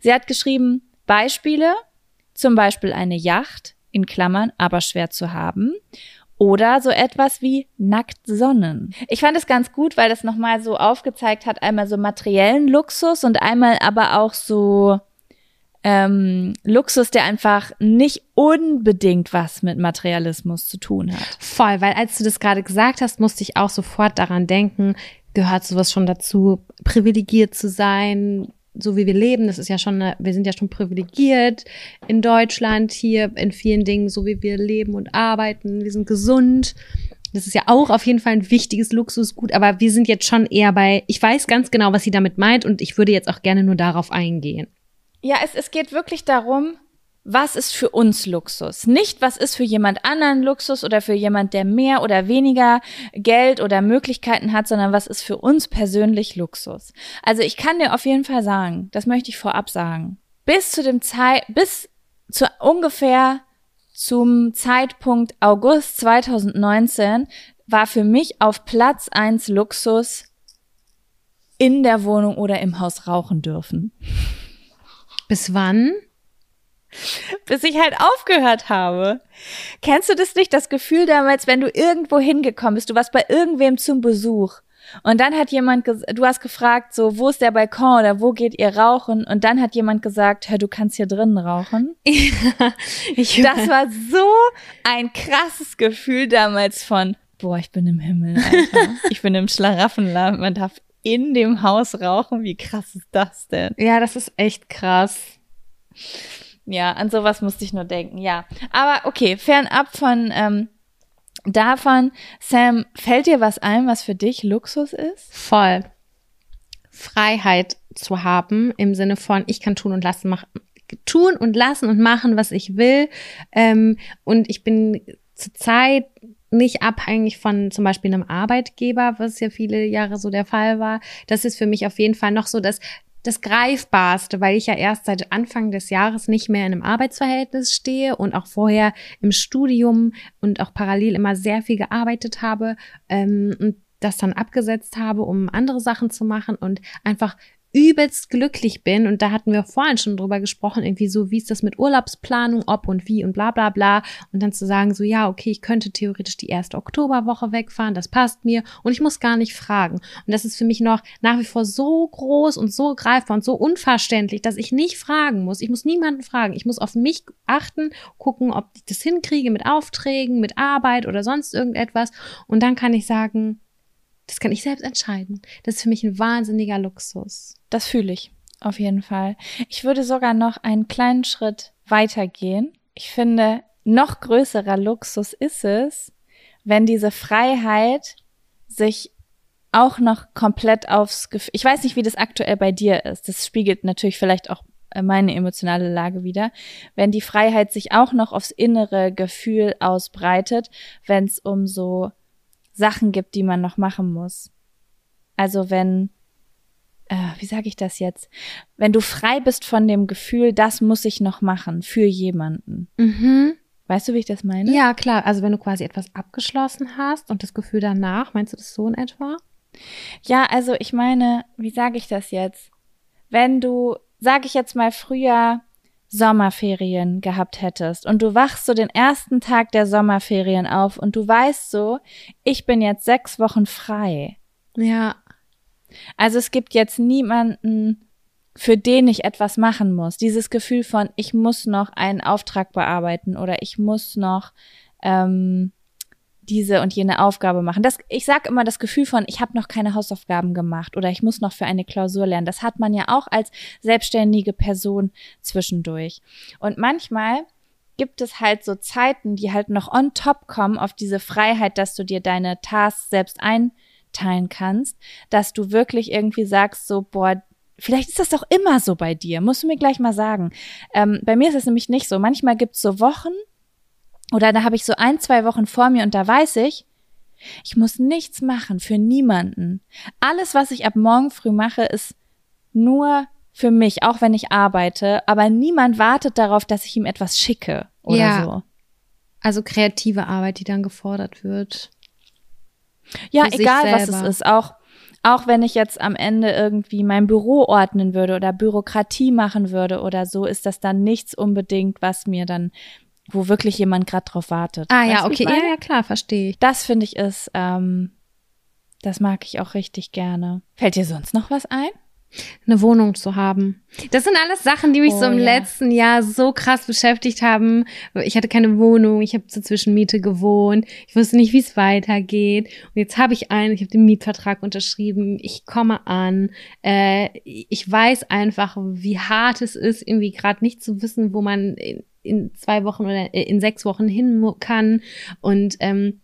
Sie hat geschrieben, Beispiele, zum Beispiel eine Yacht, in Klammern, aber schwer zu haben. Oder so etwas wie nackt sonnen. Ich fand es ganz gut, weil das nochmal so aufgezeigt hat, einmal so materiellen Luxus und einmal aber auch so ähm, Luxus, der einfach nicht unbedingt was mit Materialismus zu tun hat. Voll, weil als du das gerade gesagt hast, musste ich auch sofort daran denken, gehört sowas schon dazu, privilegiert zu sein, so wie wir leben. Das ist ja schon, eine, wir sind ja schon privilegiert in Deutschland hier in vielen Dingen, so wie wir leben und arbeiten. Wir sind gesund. Das ist ja auch auf jeden Fall ein wichtiges Luxusgut, aber wir sind jetzt schon eher bei, ich weiß ganz genau, was sie damit meint und ich würde jetzt auch gerne nur darauf eingehen. Ja, es, es geht wirklich darum, was ist für uns Luxus? Nicht, was ist für jemand anderen Luxus oder für jemand, der mehr oder weniger Geld oder Möglichkeiten hat, sondern was ist für uns persönlich Luxus? Also ich kann dir auf jeden Fall sagen, das möchte ich vorab sagen. Bis zu dem Zeit, bis zu ungefähr zum Zeitpunkt August 2019 war für mich auf Platz eins Luxus in der Wohnung oder im Haus rauchen dürfen. Bis wann? bis ich halt aufgehört habe. Kennst du das nicht, das Gefühl damals, wenn du irgendwo hingekommen bist, du warst bei irgendwem zum Besuch Und dann hat jemand, du hast gefragt, so, wo ist der Balkon oder wo geht ihr rauchen? Und dann hat jemand gesagt, hör, du kannst hier drinnen rauchen. ich, Das war so ein krasses Gefühl damals von, boah, ich bin im Himmel, Alter. Ich bin im Schlaraffenland, man darf in dem Haus rauchen. Wie krass ist das denn? ja, das ist echt krass. Ja, an sowas musste ich nur denken, ja. Aber okay, fernab von ähm, davon, Sam, fällt dir was ein, was für dich Luxus ist? Voll. Freiheit zu haben im Sinne von, ich kann tun und lassen, machen, tun und lassen und machen, was ich will. Ähm, und ich bin zurzeit nicht abhängig von zum Beispiel einem Arbeitgeber, was ja viele Jahre so der Fall war. Das ist für mich auf jeden Fall noch so das, das Greifbarste, weil ich ja erst seit Anfang des Jahres nicht mehr in einem Arbeitsverhältnis stehe und auch vorher im Studium und auch parallel immer sehr viel gearbeitet habe ähm, und das dann abgesetzt habe, um andere Sachen zu machen und einfach übelst glücklich bin. Und da hatten wir vorhin schon drüber gesprochen, irgendwie so, wie ist das mit Urlaubsplanung, ob und wie und bla bla bla. Und dann zu sagen, so ja, okay, ich könnte theoretisch die erste Oktoberwoche wegfahren, das passt mir und ich muss gar nicht fragen. Und das ist für mich noch nach wie vor so groß und so greifbar und so unverständlich, dass ich nicht fragen muss. Ich muss niemanden fragen. Ich muss auf mich achten, gucken, ob ich das hinkriege mit Aufträgen, mit Arbeit oder sonst irgendetwas. Und dann kann ich sagen, das kann ich selbst entscheiden. Das ist für mich ein wahnsinniger Luxus. Das fühle ich, auf jeden Fall. Ich würde sogar noch einen kleinen Schritt weitergehen. Ich finde, noch größerer Luxus ist es, wenn diese Freiheit sich auch noch komplett aufs Gefühl, ich weiß nicht, wie das aktuell bei dir ist. Das spiegelt natürlich vielleicht auch äh, meine emotionale Lage wieder. Wenn die Freiheit sich auch noch aufs innere Gefühl ausbreitet, wenn es um so Sachen gibt, die man noch machen muss. Also wenn, äh, wie sage ich das jetzt? Wenn du frei bist von dem Gefühl, das muss ich noch machen für jemanden. Mhm. Weißt du, wie ich das meine? Ja, klar. Also wenn du quasi etwas abgeschlossen hast und das Gefühl danach, meinst du das so in etwa? Ja, also ich meine, wie sage ich das jetzt? Wenn du, sage ich jetzt mal früher Sommerferien gehabt hättest und du wachst so den ersten Tag der Sommerferien auf und du weißt so, ich bin jetzt sechs Wochen frei. Ja. Also es gibt jetzt niemanden, für den ich etwas machen muss. Dieses Gefühl von, ich muss noch einen Auftrag bearbeiten oder ich muss noch ähm, diese und jene Aufgabe machen. Das, ich sage immer das Gefühl von, ich habe noch keine Hausaufgaben gemacht oder ich muss noch für eine Klausur lernen. Das hat man ja auch als selbstständige Person zwischendurch. Und manchmal gibt es halt so Zeiten, die halt noch on top kommen auf diese Freiheit, dass du dir deine Tasks selbst einteilen kannst, dass du wirklich irgendwie sagst, so, boah, vielleicht ist das doch immer so bei dir, musst du mir gleich mal sagen. Ähm, bei mir ist es nämlich nicht so. Manchmal gibt es so Wochen, oder da habe ich so ein, zwei Wochen vor mir und da weiß ich, ich muss nichts machen für niemanden. Alles, was ich ab morgen früh mache, ist nur für mich, auch wenn ich arbeite, aber niemand wartet darauf, dass ich ihm etwas schicke oder Ja. so. Also kreative Arbeit, die dann gefordert wird. Ja, egal was es ist, auch auch wenn ich jetzt am Ende irgendwie mein Büro ordnen würde oder Bürokratie machen würde oder so, ist das dann nichts unbedingt, was mir dann, wo wirklich jemand gerade drauf wartet. Ah Weißt ja, okay. Ja, ja, klar, verstehe ich. Das finde ich ist, ähm, das mag ich auch richtig gerne. Fällt dir sonst noch was ein? Eine Wohnung zu haben. Das sind alles Sachen, die mich Oh, so im ja. letzten Jahr so krass beschäftigt haben. Ich hatte keine Wohnung, ich habe zur Zwischenmiete gewohnt, ich wusste nicht, wie es weitergeht. Und jetzt habe ich einen, ich habe den Mietvertrag unterschrieben, ich komme an. Äh, ich weiß einfach, wie hart es ist, irgendwie gerade nicht zu wissen, wo man in, in zwei Wochen oder in sechs Wochen hin kann. Und ähm,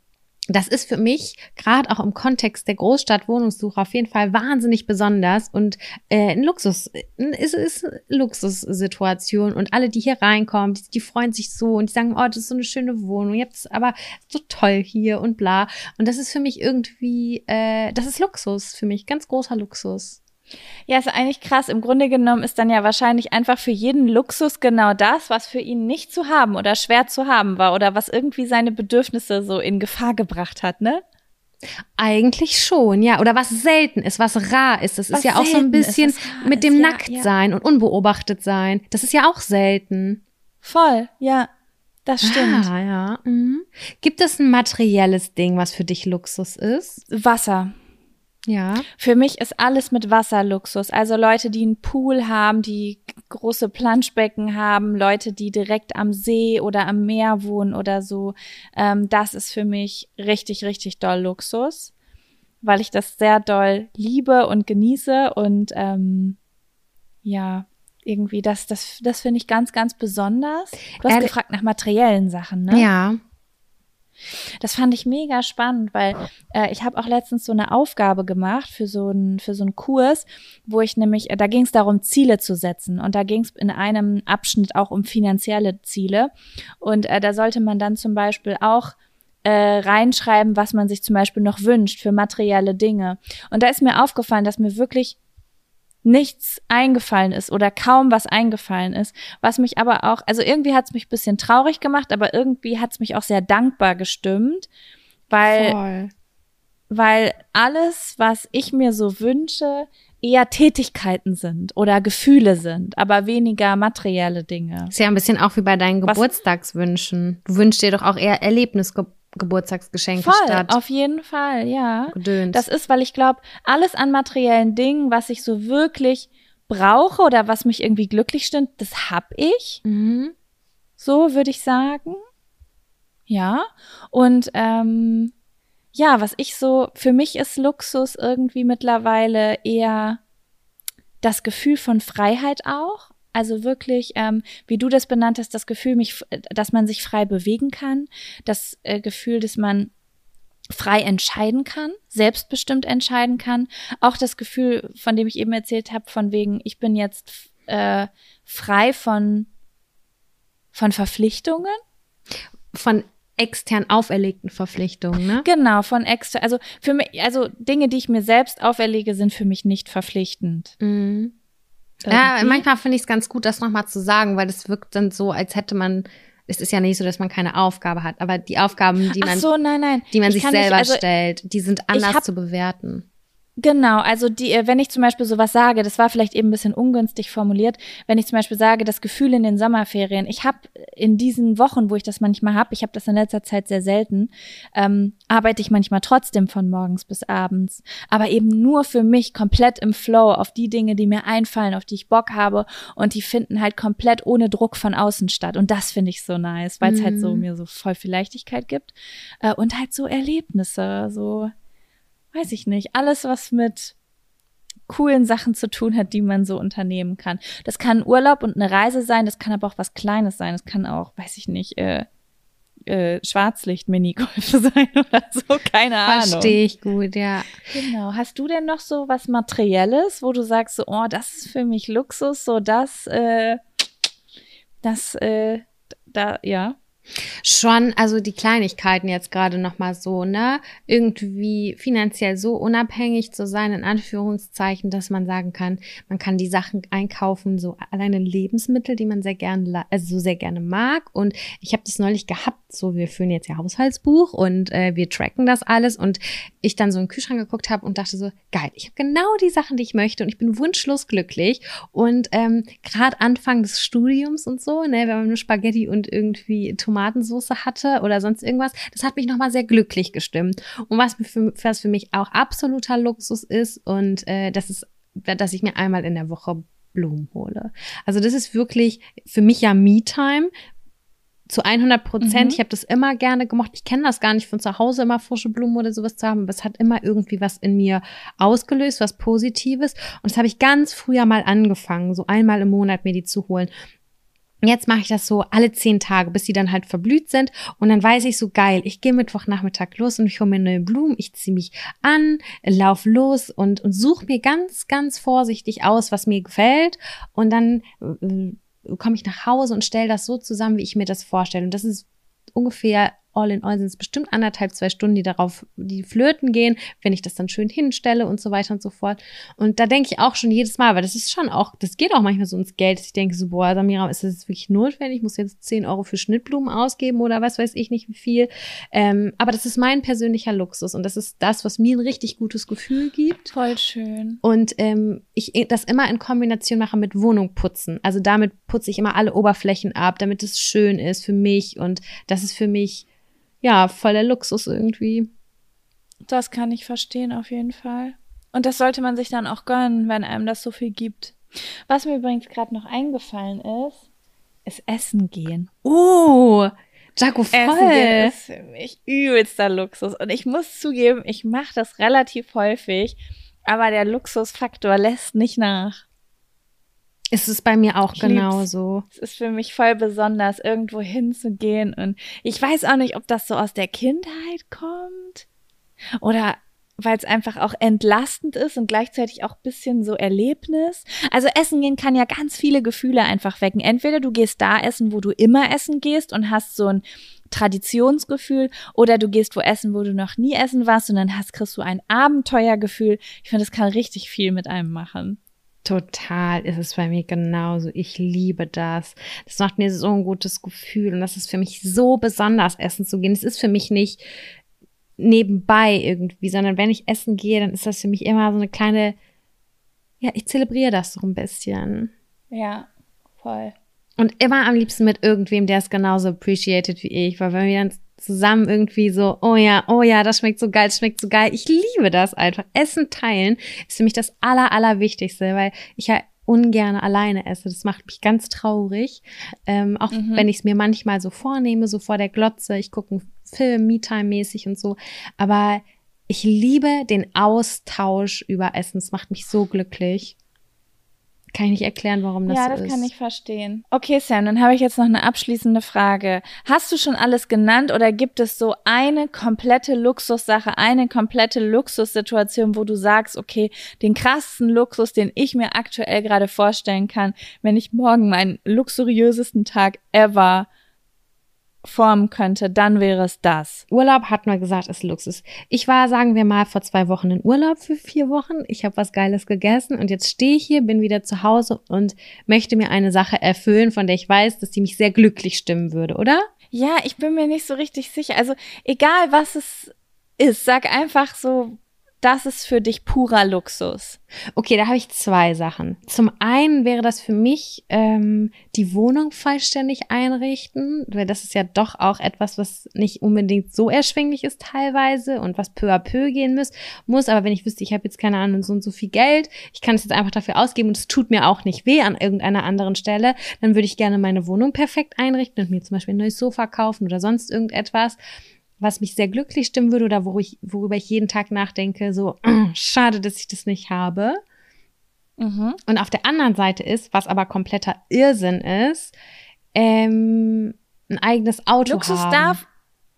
das ist für mich gerade auch im Kontext der Großstadt-Wohnungssuche auf jeden Fall wahnsinnig besonders und äh, ein Luxus, ist eine Luxussituation und alle, die hier reinkommen, die, die freuen sich so und die sagen, oh, das ist so eine schöne Wohnung, es aber so toll hier und bla. Und das ist für mich irgendwie, äh, das ist Luxus für mich, ganz großer Luxus. Ja, ist eigentlich krass. Im Grunde genommen ist dann ja wahrscheinlich einfach für jeden Luxus genau das, was für ihn nicht zu haben oder schwer zu haben war oder was irgendwie seine Bedürfnisse so in Gefahr gebracht hat, ne? Eigentlich schon, ja. Oder was selten ist, was rar ist. Das Was ist ja auch so ein ist, bisschen rar mit ist, dem ja, Nacktsein und unbeobachtet sein. Das ist ja auch selten. Voll, ja. Das stimmt. Ah, ja. Mhm. Gibt es ein materielles Ding, was für dich Luxus ist? Wasser. Ja. Für mich ist alles mit Wasser Luxus. Also Leute, die einen Pool haben, die große Planschbecken haben, Leute, die direkt am See oder am Meer wohnen oder so. Ähm, das ist für mich richtig, richtig doll Luxus, weil ich das sehr doll liebe und genieße und ähm, ja, irgendwie das, das, das finde ich ganz, ganz besonders. Du hast Ehrlich- gefragt nach materiellen Sachen, ne? Ja. Das fand ich mega spannend, weil äh, ich habe auch letztens so eine Aufgabe gemacht für so einen für so einen Kurs, wo ich nämlich, äh, da ging es darum, Ziele zu setzen und da ging es in einem Abschnitt auch um finanzielle Ziele und äh, da sollte man dann zum Beispiel auch äh, reinschreiben, was man sich zum Beispiel noch wünscht für materielle Dinge. Und da ist mir aufgefallen, dass mir wirklich nichts eingefallen ist oder kaum was eingefallen ist, was mich aber auch, also irgendwie hat es mich ein bisschen traurig gemacht, aber irgendwie hat es mich auch sehr dankbar gestimmt, weil, Voll. weil alles, was ich mir so wünsche, eher Tätigkeiten sind oder Gefühle sind, aber weniger materielle Dinge. Ist ja ein bisschen auch wie bei deinen Geburtstagswünschen. Du wünschst dir doch auch eher Erlebnisgeburtstagsgeschenke Voll, statt auf jeden Fall, ja. Gedöns. Das ist, weil ich glaube, alles an materiellen Dingen, was ich so wirklich brauche oder was mich irgendwie glücklich stimmt, das hab ich. mhm. So würde ich sagen. Ja. Und ähm, ja, was ich so, für mich ist Luxus irgendwie mittlerweile eher das Gefühl von Freiheit auch. Also wirklich, ähm, wie du das benannt hast, das Gefühl, mich, dass man sich frei bewegen kann, das äh, Gefühl, dass man frei entscheiden kann, selbstbestimmt entscheiden kann. Auch das Gefühl, von dem ich eben erzählt habe, von wegen, ich bin jetzt äh, frei von von Verpflichtungen. Von extern auferlegten Verpflichtungen, ne? Genau, von extra, also für mich, also Dinge, die ich mir selbst auferlege, sind für mich nicht verpflichtend. Mhm. Ja, manchmal finde ich es ganz gut, das nochmal zu sagen, weil das wirkt dann so, als hätte man, es ist ja nicht so, dass man keine Aufgabe hat, aber die Aufgaben, die man, so, nein, nein. die man Ich sich kann nicht- selber also, stellt, die sind anders hab- zu bewerten. Genau, also die, äh, wenn ich zum Beispiel sowas sage, das war vielleicht eben ein bisschen ungünstig formuliert, wenn ich zum Beispiel sage, das Gefühl in den Sommerferien, ich habe in diesen Wochen, wo ich das manchmal habe, ich habe das in letzter Zeit sehr selten, ähm, arbeite ich manchmal trotzdem von morgens bis abends, aber eben nur für mich komplett im Flow auf die Dinge, die mir einfallen, auf die ich Bock habe und die finden halt komplett ohne Druck von außen statt und das finde ich so nice, weil es halt so Mhm. mir so voll viel Leichtigkeit gibt äh, und halt so Erlebnisse, so weiß ich nicht, alles, was mit coolen Sachen zu tun hat, die man so unternehmen kann. Das kann ein Urlaub und eine Reise sein, das kann aber auch was Kleines sein. Das kann auch, weiß ich nicht, äh, äh, Schwarzlicht-Minigolf sein oder so, keine Ahnung. Verstehe ich gut, ja. Genau. Hast du denn noch so was Materielles, wo du sagst, so, oh, das ist für mich Luxus, so das, äh, das, äh, da, ja. Schon, also die Kleinigkeiten jetzt gerade nochmal so, ne? Irgendwie finanziell so unabhängig zu sein, in Anführungszeichen, dass man sagen kann, man kann die Sachen einkaufen, so alleine Lebensmittel, die man sehr gerne, also so sehr gerne mag. Und ich habe das neulich gehabt, so wir führen jetzt ja Haushaltsbuch und äh, wir tracken das alles und ich dann so in den Kühlschrank geguckt habe und dachte so, geil, ich habe genau die Sachen, die ich möchte und ich bin wunschlos glücklich. Und ähm, gerade Anfang des Studiums und so, ne, wenn man nur Spaghetti und irgendwie Tomatensauce hatte oder sonst irgendwas, das hat mich nochmal sehr glücklich gestimmt. Und was, für, was für mich auch absoluter Luxus ist und äh, das ist, dass ich mir einmal in der Woche Blumen hole. Also das ist wirklich für mich ja Me-Time, zu 100 Prozent. Mhm. Ich habe das immer gerne gemocht. Ich kenne das gar nicht von zu Hause immer frische Blumen oder sowas zu haben, aber es hat immer irgendwie was in mir ausgelöst, was Positives. Und das habe ich ganz früher mal angefangen, so einmal im Monat mir die zu holen. Jetzt mache ich das so alle zehn Tage, bis die dann halt verblüht sind. Und dann weiß ich so geil, ich gehe Mittwochnachmittag los und ich hole mir neue Blumen, ich ziehe mich an, lauf los und, und suche mir ganz, ganz vorsichtig aus, was mir gefällt. Und dann äh, komme ich nach Hause und stelle das so zusammen, wie ich mir das vorstelle. Und das ist ungefähr all in all sind es bestimmt anderthalb, zwei Stunden, die darauf, die flöten gehen, wenn ich das dann schön hinstelle und so weiter und so fort. Und da denke ich auch schon jedes Mal, weil das ist schon auch, das geht auch manchmal so ins Geld, dass ich denke so, boah, Samira, ist das jetzt wirklich notwendig? Ich muss jetzt 10 Euro für Schnittblumen ausgeben oder was weiß ich nicht wie viel. Ähm, aber das ist mein persönlicher Luxus und das ist das, was mir ein richtig gutes Gefühl gibt. Voll schön. Und ähm, ich das immer in Kombination mache mit Wohnung putzen. Also damit putze ich immer alle Oberflächen ab, damit es schön ist für mich. Und das ist für mich, ja, voll der Luxus irgendwie. Das kann ich verstehen, auf jeden Fall. Und das sollte man sich dann auch gönnen, wenn einem das so viel gibt. Was mir übrigens gerade noch eingefallen ist, ist Essen gehen. Oh, Jaco, Essen voll. gehen ist für mich übelster Luxus. Und ich muss zugeben, ich mache das relativ häufig, aber der Luxusfaktor lässt nicht nach. Ist es bei mir auch Ich lieb's. genauso. Es ist für mich voll besonders, irgendwo hinzugehen. Und ich weiß auch nicht, ob das so aus der Kindheit kommt oder weil es einfach auch entlastend ist und gleichzeitig auch bisschen so Erlebnis. Also essen gehen kann ja ganz viele Gefühle einfach wecken. Entweder du gehst da essen, wo du immer essen gehst und hast so ein Traditionsgefühl oder du gehst wo essen, wo du noch nie essen warst und dann hast, kriegst du ein Abenteuergefühl. Ich finde, das kann richtig viel mit einem machen. Total ist es bei mir genauso. Ich liebe das. Das macht mir so ein gutes Gefühl und das ist für mich so besonders, essen zu gehen. Es ist für mich nicht nebenbei irgendwie, sondern wenn ich essen gehe, dann ist das für mich immer so eine kleine, ja, ich zelebriere das so ein bisschen. Ja, voll. Und immer am liebsten mit irgendwem, der es genauso appreciated wie ich, weil wenn wir dann zusammen irgendwie so, oh ja, oh ja, das schmeckt so geil, das schmeckt so geil. Ich liebe das einfach. Essen teilen ist für mich das aller, allerwichtigste, weil ich ja ungern alleine esse. Das macht mich ganz traurig. Ähm, auch Mhm. wenn ich es mir manchmal so vornehme, so vor der Glotze, ich gucke einen Film, Me-Time-mäßig und so. Aber ich liebe den Austausch über Essen. Es macht mich so glücklich. Kann ich nicht erklären, warum das ja, so das ist. kann ich verstehen. Okay, Sam, dann habe ich jetzt noch eine abschließende Frage. Hast du schon alles genannt oder gibt es so eine komplette Luxussache, eine komplette Luxussituation, wo du sagst, okay, den krassesten Luxus, den ich mir aktuell gerade vorstellen kann, wenn ich morgen meinen luxuriösesten Tag ever formen könnte, dann wäre es das. Urlaub hat man gesagt, ist Luxus. Ich war, sagen wir mal, vor zwei Wochen in Urlaub für vier Wochen. Ich habe was Geiles gegessen und jetzt stehe ich hier, bin wieder zu Hause und möchte mir eine Sache erfüllen, von der ich weiß, dass die mich sehr glücklich stimmen würde, oder? Ja, ich bin mir nicht so richtig sicher. Also egal, was es ist, sag einfach so, das ist für dich purer Luxus. Okay, da habe ich zwei Sachen. Zum einen wäre das für mich ähm, die Wohnung vollständig einrichten, weil das ist ja doch auch etwas, was nicht unbedingt so erschwinglich ist teilweise und was peu à peu gehen muss. muss. Aber wenn ich wüsste, ich habe jetzt keine Ahnung so und so viel Geld, ich kann es jetzt einfach dafür ausgeben und es tut mir auch nicht weh an irgendeiner anderen Stelle, dann würde ich gerne meine Wohnung perfekt einrichten und mir zum Beispiel ein neues Sofa kaufen oder sonst irgendetwas was mich sehr glücklich stimmen würde oder worüber ich, worüber ich jeden Tag nachdenke, so schade, dass ich das nicht habe. Mhm. Und auf der anderen Seite ist, was aber kompletter Irrsinn ist, ähm, ein eigenes Auto Luxus haben. darf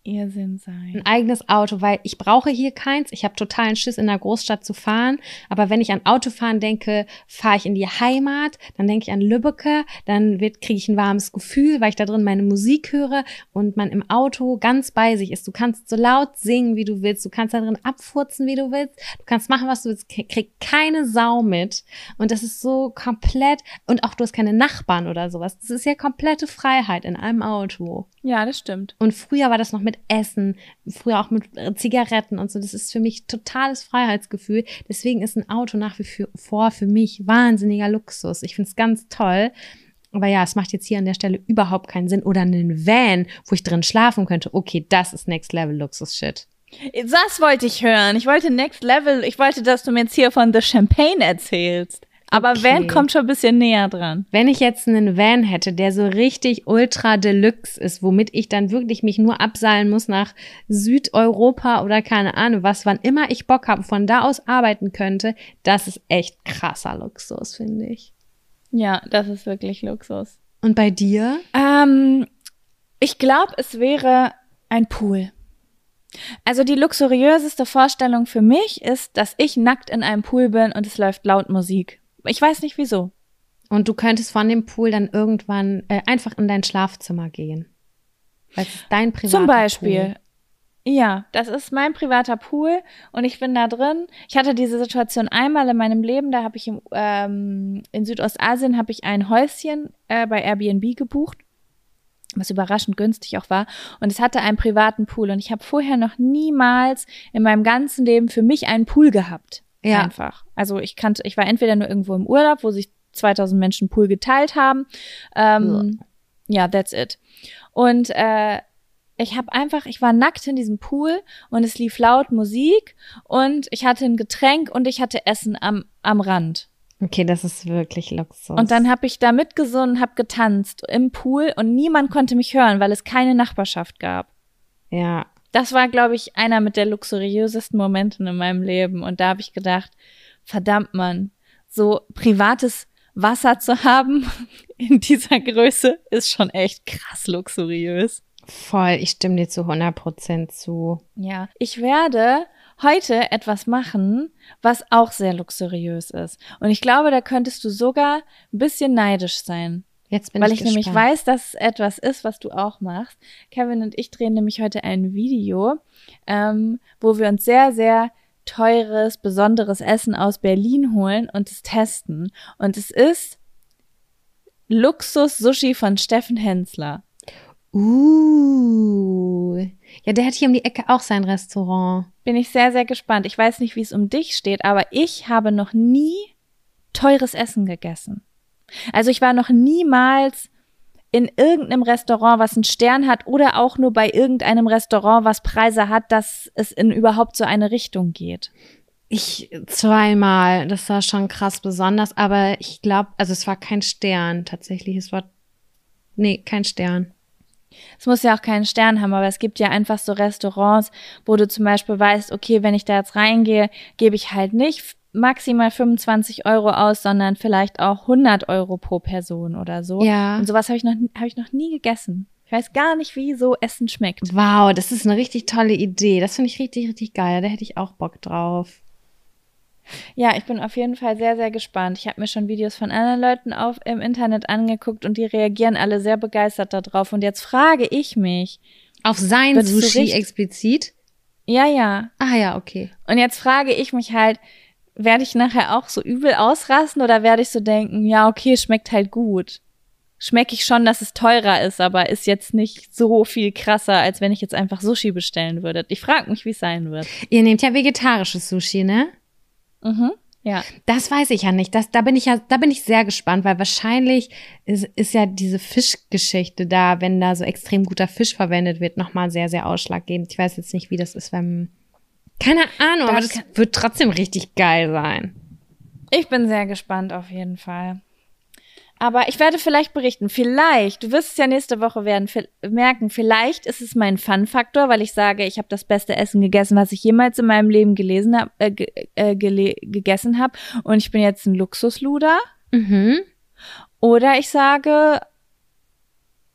Irrsinn sein. ein eigenes Auto, weil ich brauche hier keins. Ich habe totalen Schiss, in der Großstadt zu fahren. Aber wenn ich an Autofahren denke, fahre ich in die Heimat, dann denke ich an Lübbecke, dann kriege ich ein warmes Gefühl, weil ich da drin meine Musik höre und man im Auto ganz bei sich ist. Du kannst so laut singen, wie du willst. Du kannst da drin abfurzen, wie du willst. Du kannst machen, was du willst. Krieg keine Sau mit. Und das ist so komplett, und auch du hast keine Nachbarn oder sowas. Das ist ja komplette Freiheit in einem Auto. Ja, das stimmt. Und früher war das noch mit Essen, früher auch mit äh, Zigaretten und so. Das ist für mich totales Freiheitsgefühl. Deswegen ist ein Auto nach wie vor für mich wahnsinniger Luxus. Ich finde es ganz toll. Aber ja, es macht jetzt hier an der Stelle überhaupt keinen Sinn. Oder einen Van, wo ich drin schlafen könnte. Okay, das ist Next Level Luxus-Shit. Das wollte ich hören. Ich wollte Next Level. Ich wollte, dass du mir jetzt hier von The Champagne erzählst. Aber Okay. Van kommt schon ein bisschen näher dran. Wenn ich jetzt einen Van hätte, der so richtig ultra deluxe ist, womit ich dann wirklich mich nur abseilen muss nach Südeuropa oder keine Ahnung was, wann immer ich Bock habe, von da aus arbeiten könnte, das ist echt krasser Luxus, finde ich. Ja, das ist wirklich Luxus. Und bei dir? Ähm, ich glaube, es wäre ein Pool. Also die luxuriöseste Vorstellung für mich ist, dass ich nackt in einem Pool bin und es läuft laut Musik. Ich weiß nicht wieso. Und du könntest von dem Pool dann irgendwann äh, einfach in dein Schlafzimmer gehen. Weil es ist dein privater Zum Beispiel. Pool. Ja, das ist mein privater Pool und ich bin da drin. Ich hatte diese Situation einmal in meinem Leben, da habe ich im, ähm, in Südostasien habe ich ein Häuschen äh, bei Airbnb gebucht, was überraschend günstig auch war und es hatte einen privaten Pool und ich habe vorher noch niemals in meinem ganzen Leben für mich einen Pool gehabt. Ja. Einfach. Also ich kannte, ich war entweder nur irgendwo im Urlaub, wo sich 2000 Menschen Pool geteilt haben. Ähm, ja, that's it. Und äh, ich habe einfach, ich war nackt in diesem Pool und es lief laut Musik und ich hatte ein Getränk und ich hatte Essen am, am Rand. Okay, das ist wirklich Luxus. Und dann habe ich da mitgesungen, habe getanzt im Pool und niemand konnte mich hören, weil es keine Nachbarschaft gab. Ja. Das war, glaube ich, einer mit der luxuriösesten Momenten in meinem Leben. Und da habe ich gedacht, verdammt man, so privates Wasser zu haben in dieser Größe ist schon echt krass luxuriös. Voll, ich stimme dir zu 100 Prozent zu. Ja, ich werde heute etwas machen, was auch sehr luxuriös ist. Und ich glaube, da könntest du sogar ein bisschen neidisch sein. Jetzt bin Weil ich ich nämlich weiß, dass es etwas ist, was du auch machst. Kevin und ich drehen nämlich heute ein Video, ähm, wo wir uns sehr, sehr teures, besonderes Essen aus Berlin holen und es testen. Und es ist Luxus-Sushi von Steffen Hensler. Uh. Ja, der hat hier um die Ecke auch sein Restaurant. Bin ich sehr, sehr gespannt. Ich weiß nicht, wie es um dich steht, aber ich habe noch nie teures Essen gegessen. Also ich war noch niemals in irgendeinem Restaurant, was einen Stern hat oder auch nur bei irgendeinem Restaurant, was Preise hat, dass es in überhaupt so eine Richtung geht. Ich zweimal, das war schon krass besonders, aber ich glaube, also es war kein Stern tatsächlich, es war nee, kein Stern. Es muss ja auch keinen Stern haben, aber es gibt ja einfach so Restaurants, wo du zum Beispiel weißt, okay, wenn ich da jetzt reingehe, gebe ich halt nicht maximal 25 Euro aus, sondern vielleicht auch 100 Euro pro Person oder so. Ja. Und sowas habe ich noch, habe ich noch nie gegessen. Ich weiß gar nicht, wie so Essen schmeckt. Wow, das ist eine richtig tolle Idee. Das finde ich richtig, richtig geil. Da hätte ich auch Bock drauf. Ja, ich bin auf jeden Fall sehr, sehr gespannt. Ich habe mir schon Videos von anderen Leuten auf im Internet angeguckt und die reagieren alle sehr begeistert darauf. Und jetzt frage ich mich, Auf sein Sushi explizit? ja, ja, Ah ja, okay. Und jetzt frage ich mich halt, werde ich nachher auch so übel ausrasten oder werde ich so denken, ja, okay, schmeckt halt gut. Schmecke ich schon, dass es teurer ist, aber ist jetzt nicht so viel krasser, als wenn ich jetzt einfach Sushi bestellen würde. Ich frage mich, wie es sein wird. Ihr nehmt ja vegetarisches Sushi, ne? Mhm. Ja. Das weiß ich ja nicht. Das, da bin ich ja, da bin ich sehr gespannt, weil wahrscheinlich ist, ist ja diese Fischgeschichte da, wenn da so extrem guter Fisch verwendet wird, nochmal sehr, sehr ausschlaggebend. Ich weiß jetzt nicht, wie das ist, wenn. Keine Ahnung, aber Das das wird trotzdem richtig geil sein. Ich bin sehr gespannt auf jeden Fall. Aber ich werde vielleicht berichten. Vielleicht, du wirst es ja nächste Woche werden merken, vielleicht ist es mein Fun-Faktor, weil ich sage, ich habe das beste Essen gegessen, was ich jemals in meinem Leben gelesen hab, äh, ge äh, gegessen habe. Und ich bin jetzt ein Luxusluder. Mhm. Oder ich sage,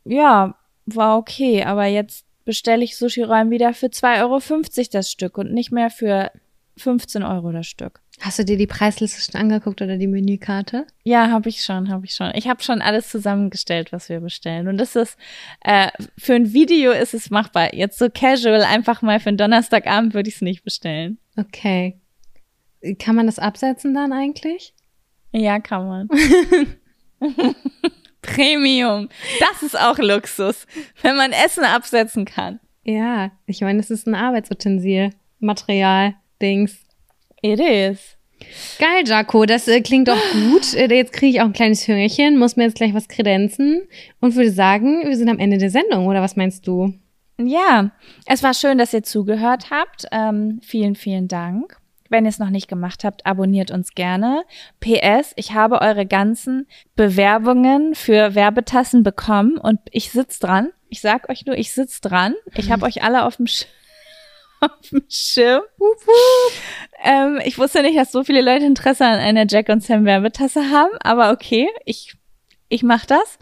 ja, war okay, aber jetzt bestelle ich Sushi-Rollen wieder für 2,50 Euro das Stück und nicht mehr für 15 Euro das Stück. Hast du dir die Preisliste schon angeguckt oder die Menükarte? Ja, habe ich schon, habe ich schon. Ich habe schon alles zusammengestellt, was wir bestellen. Und das ist, äh, für ein Video ist es machbar. Jetzt so casual, einfach mal für einen Donnerstagabend würde ich es nicht bestellen. Okay. Kann man das absetzen dann eigentlich? Ja, kann man. Premium. Das ist auch Luxus, wenn man Essen absetzen kann. Ja, ich meine, es ist ein Arbeitsutensil, Material, Dings. It is. Geil, Jaco, das äh, klingt doch gut. Äh, jetzt kriege ich auch ein kleines Hüngerchen, muss mir jetzt gleich was kredenzen und würde sagen, wir sind am Ende der Sendung, oder was meinst du? Ja, es war schön, dass ihr zugehört habt. Ähm, vielen, vielen Dank. Wenn ihr es noch nicht gemacht habt, abonniert uns gerne. PS, ich habe eure ganzen Bewerbungen für Werbetassen bekommen und ich sitz dran. Ich sag euch nur, ich sitz dran. Ich habe euch alle auf dem, Sch auf dem Schirm. Ähm, ich wusste nicht, dass so viele Leute Interesse an einer Jack und Sam Werbetasse haben, aber okay, ich, ich mach das.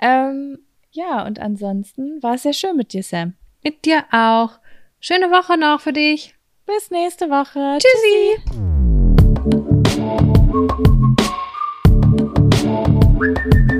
Ähm, ja, und ansonsten war es sehr schön mit dir, Sam. Mit dir auch. Schöne Woche noch für dich. Bis nächste Woche. Tschüssi. Tschüssi.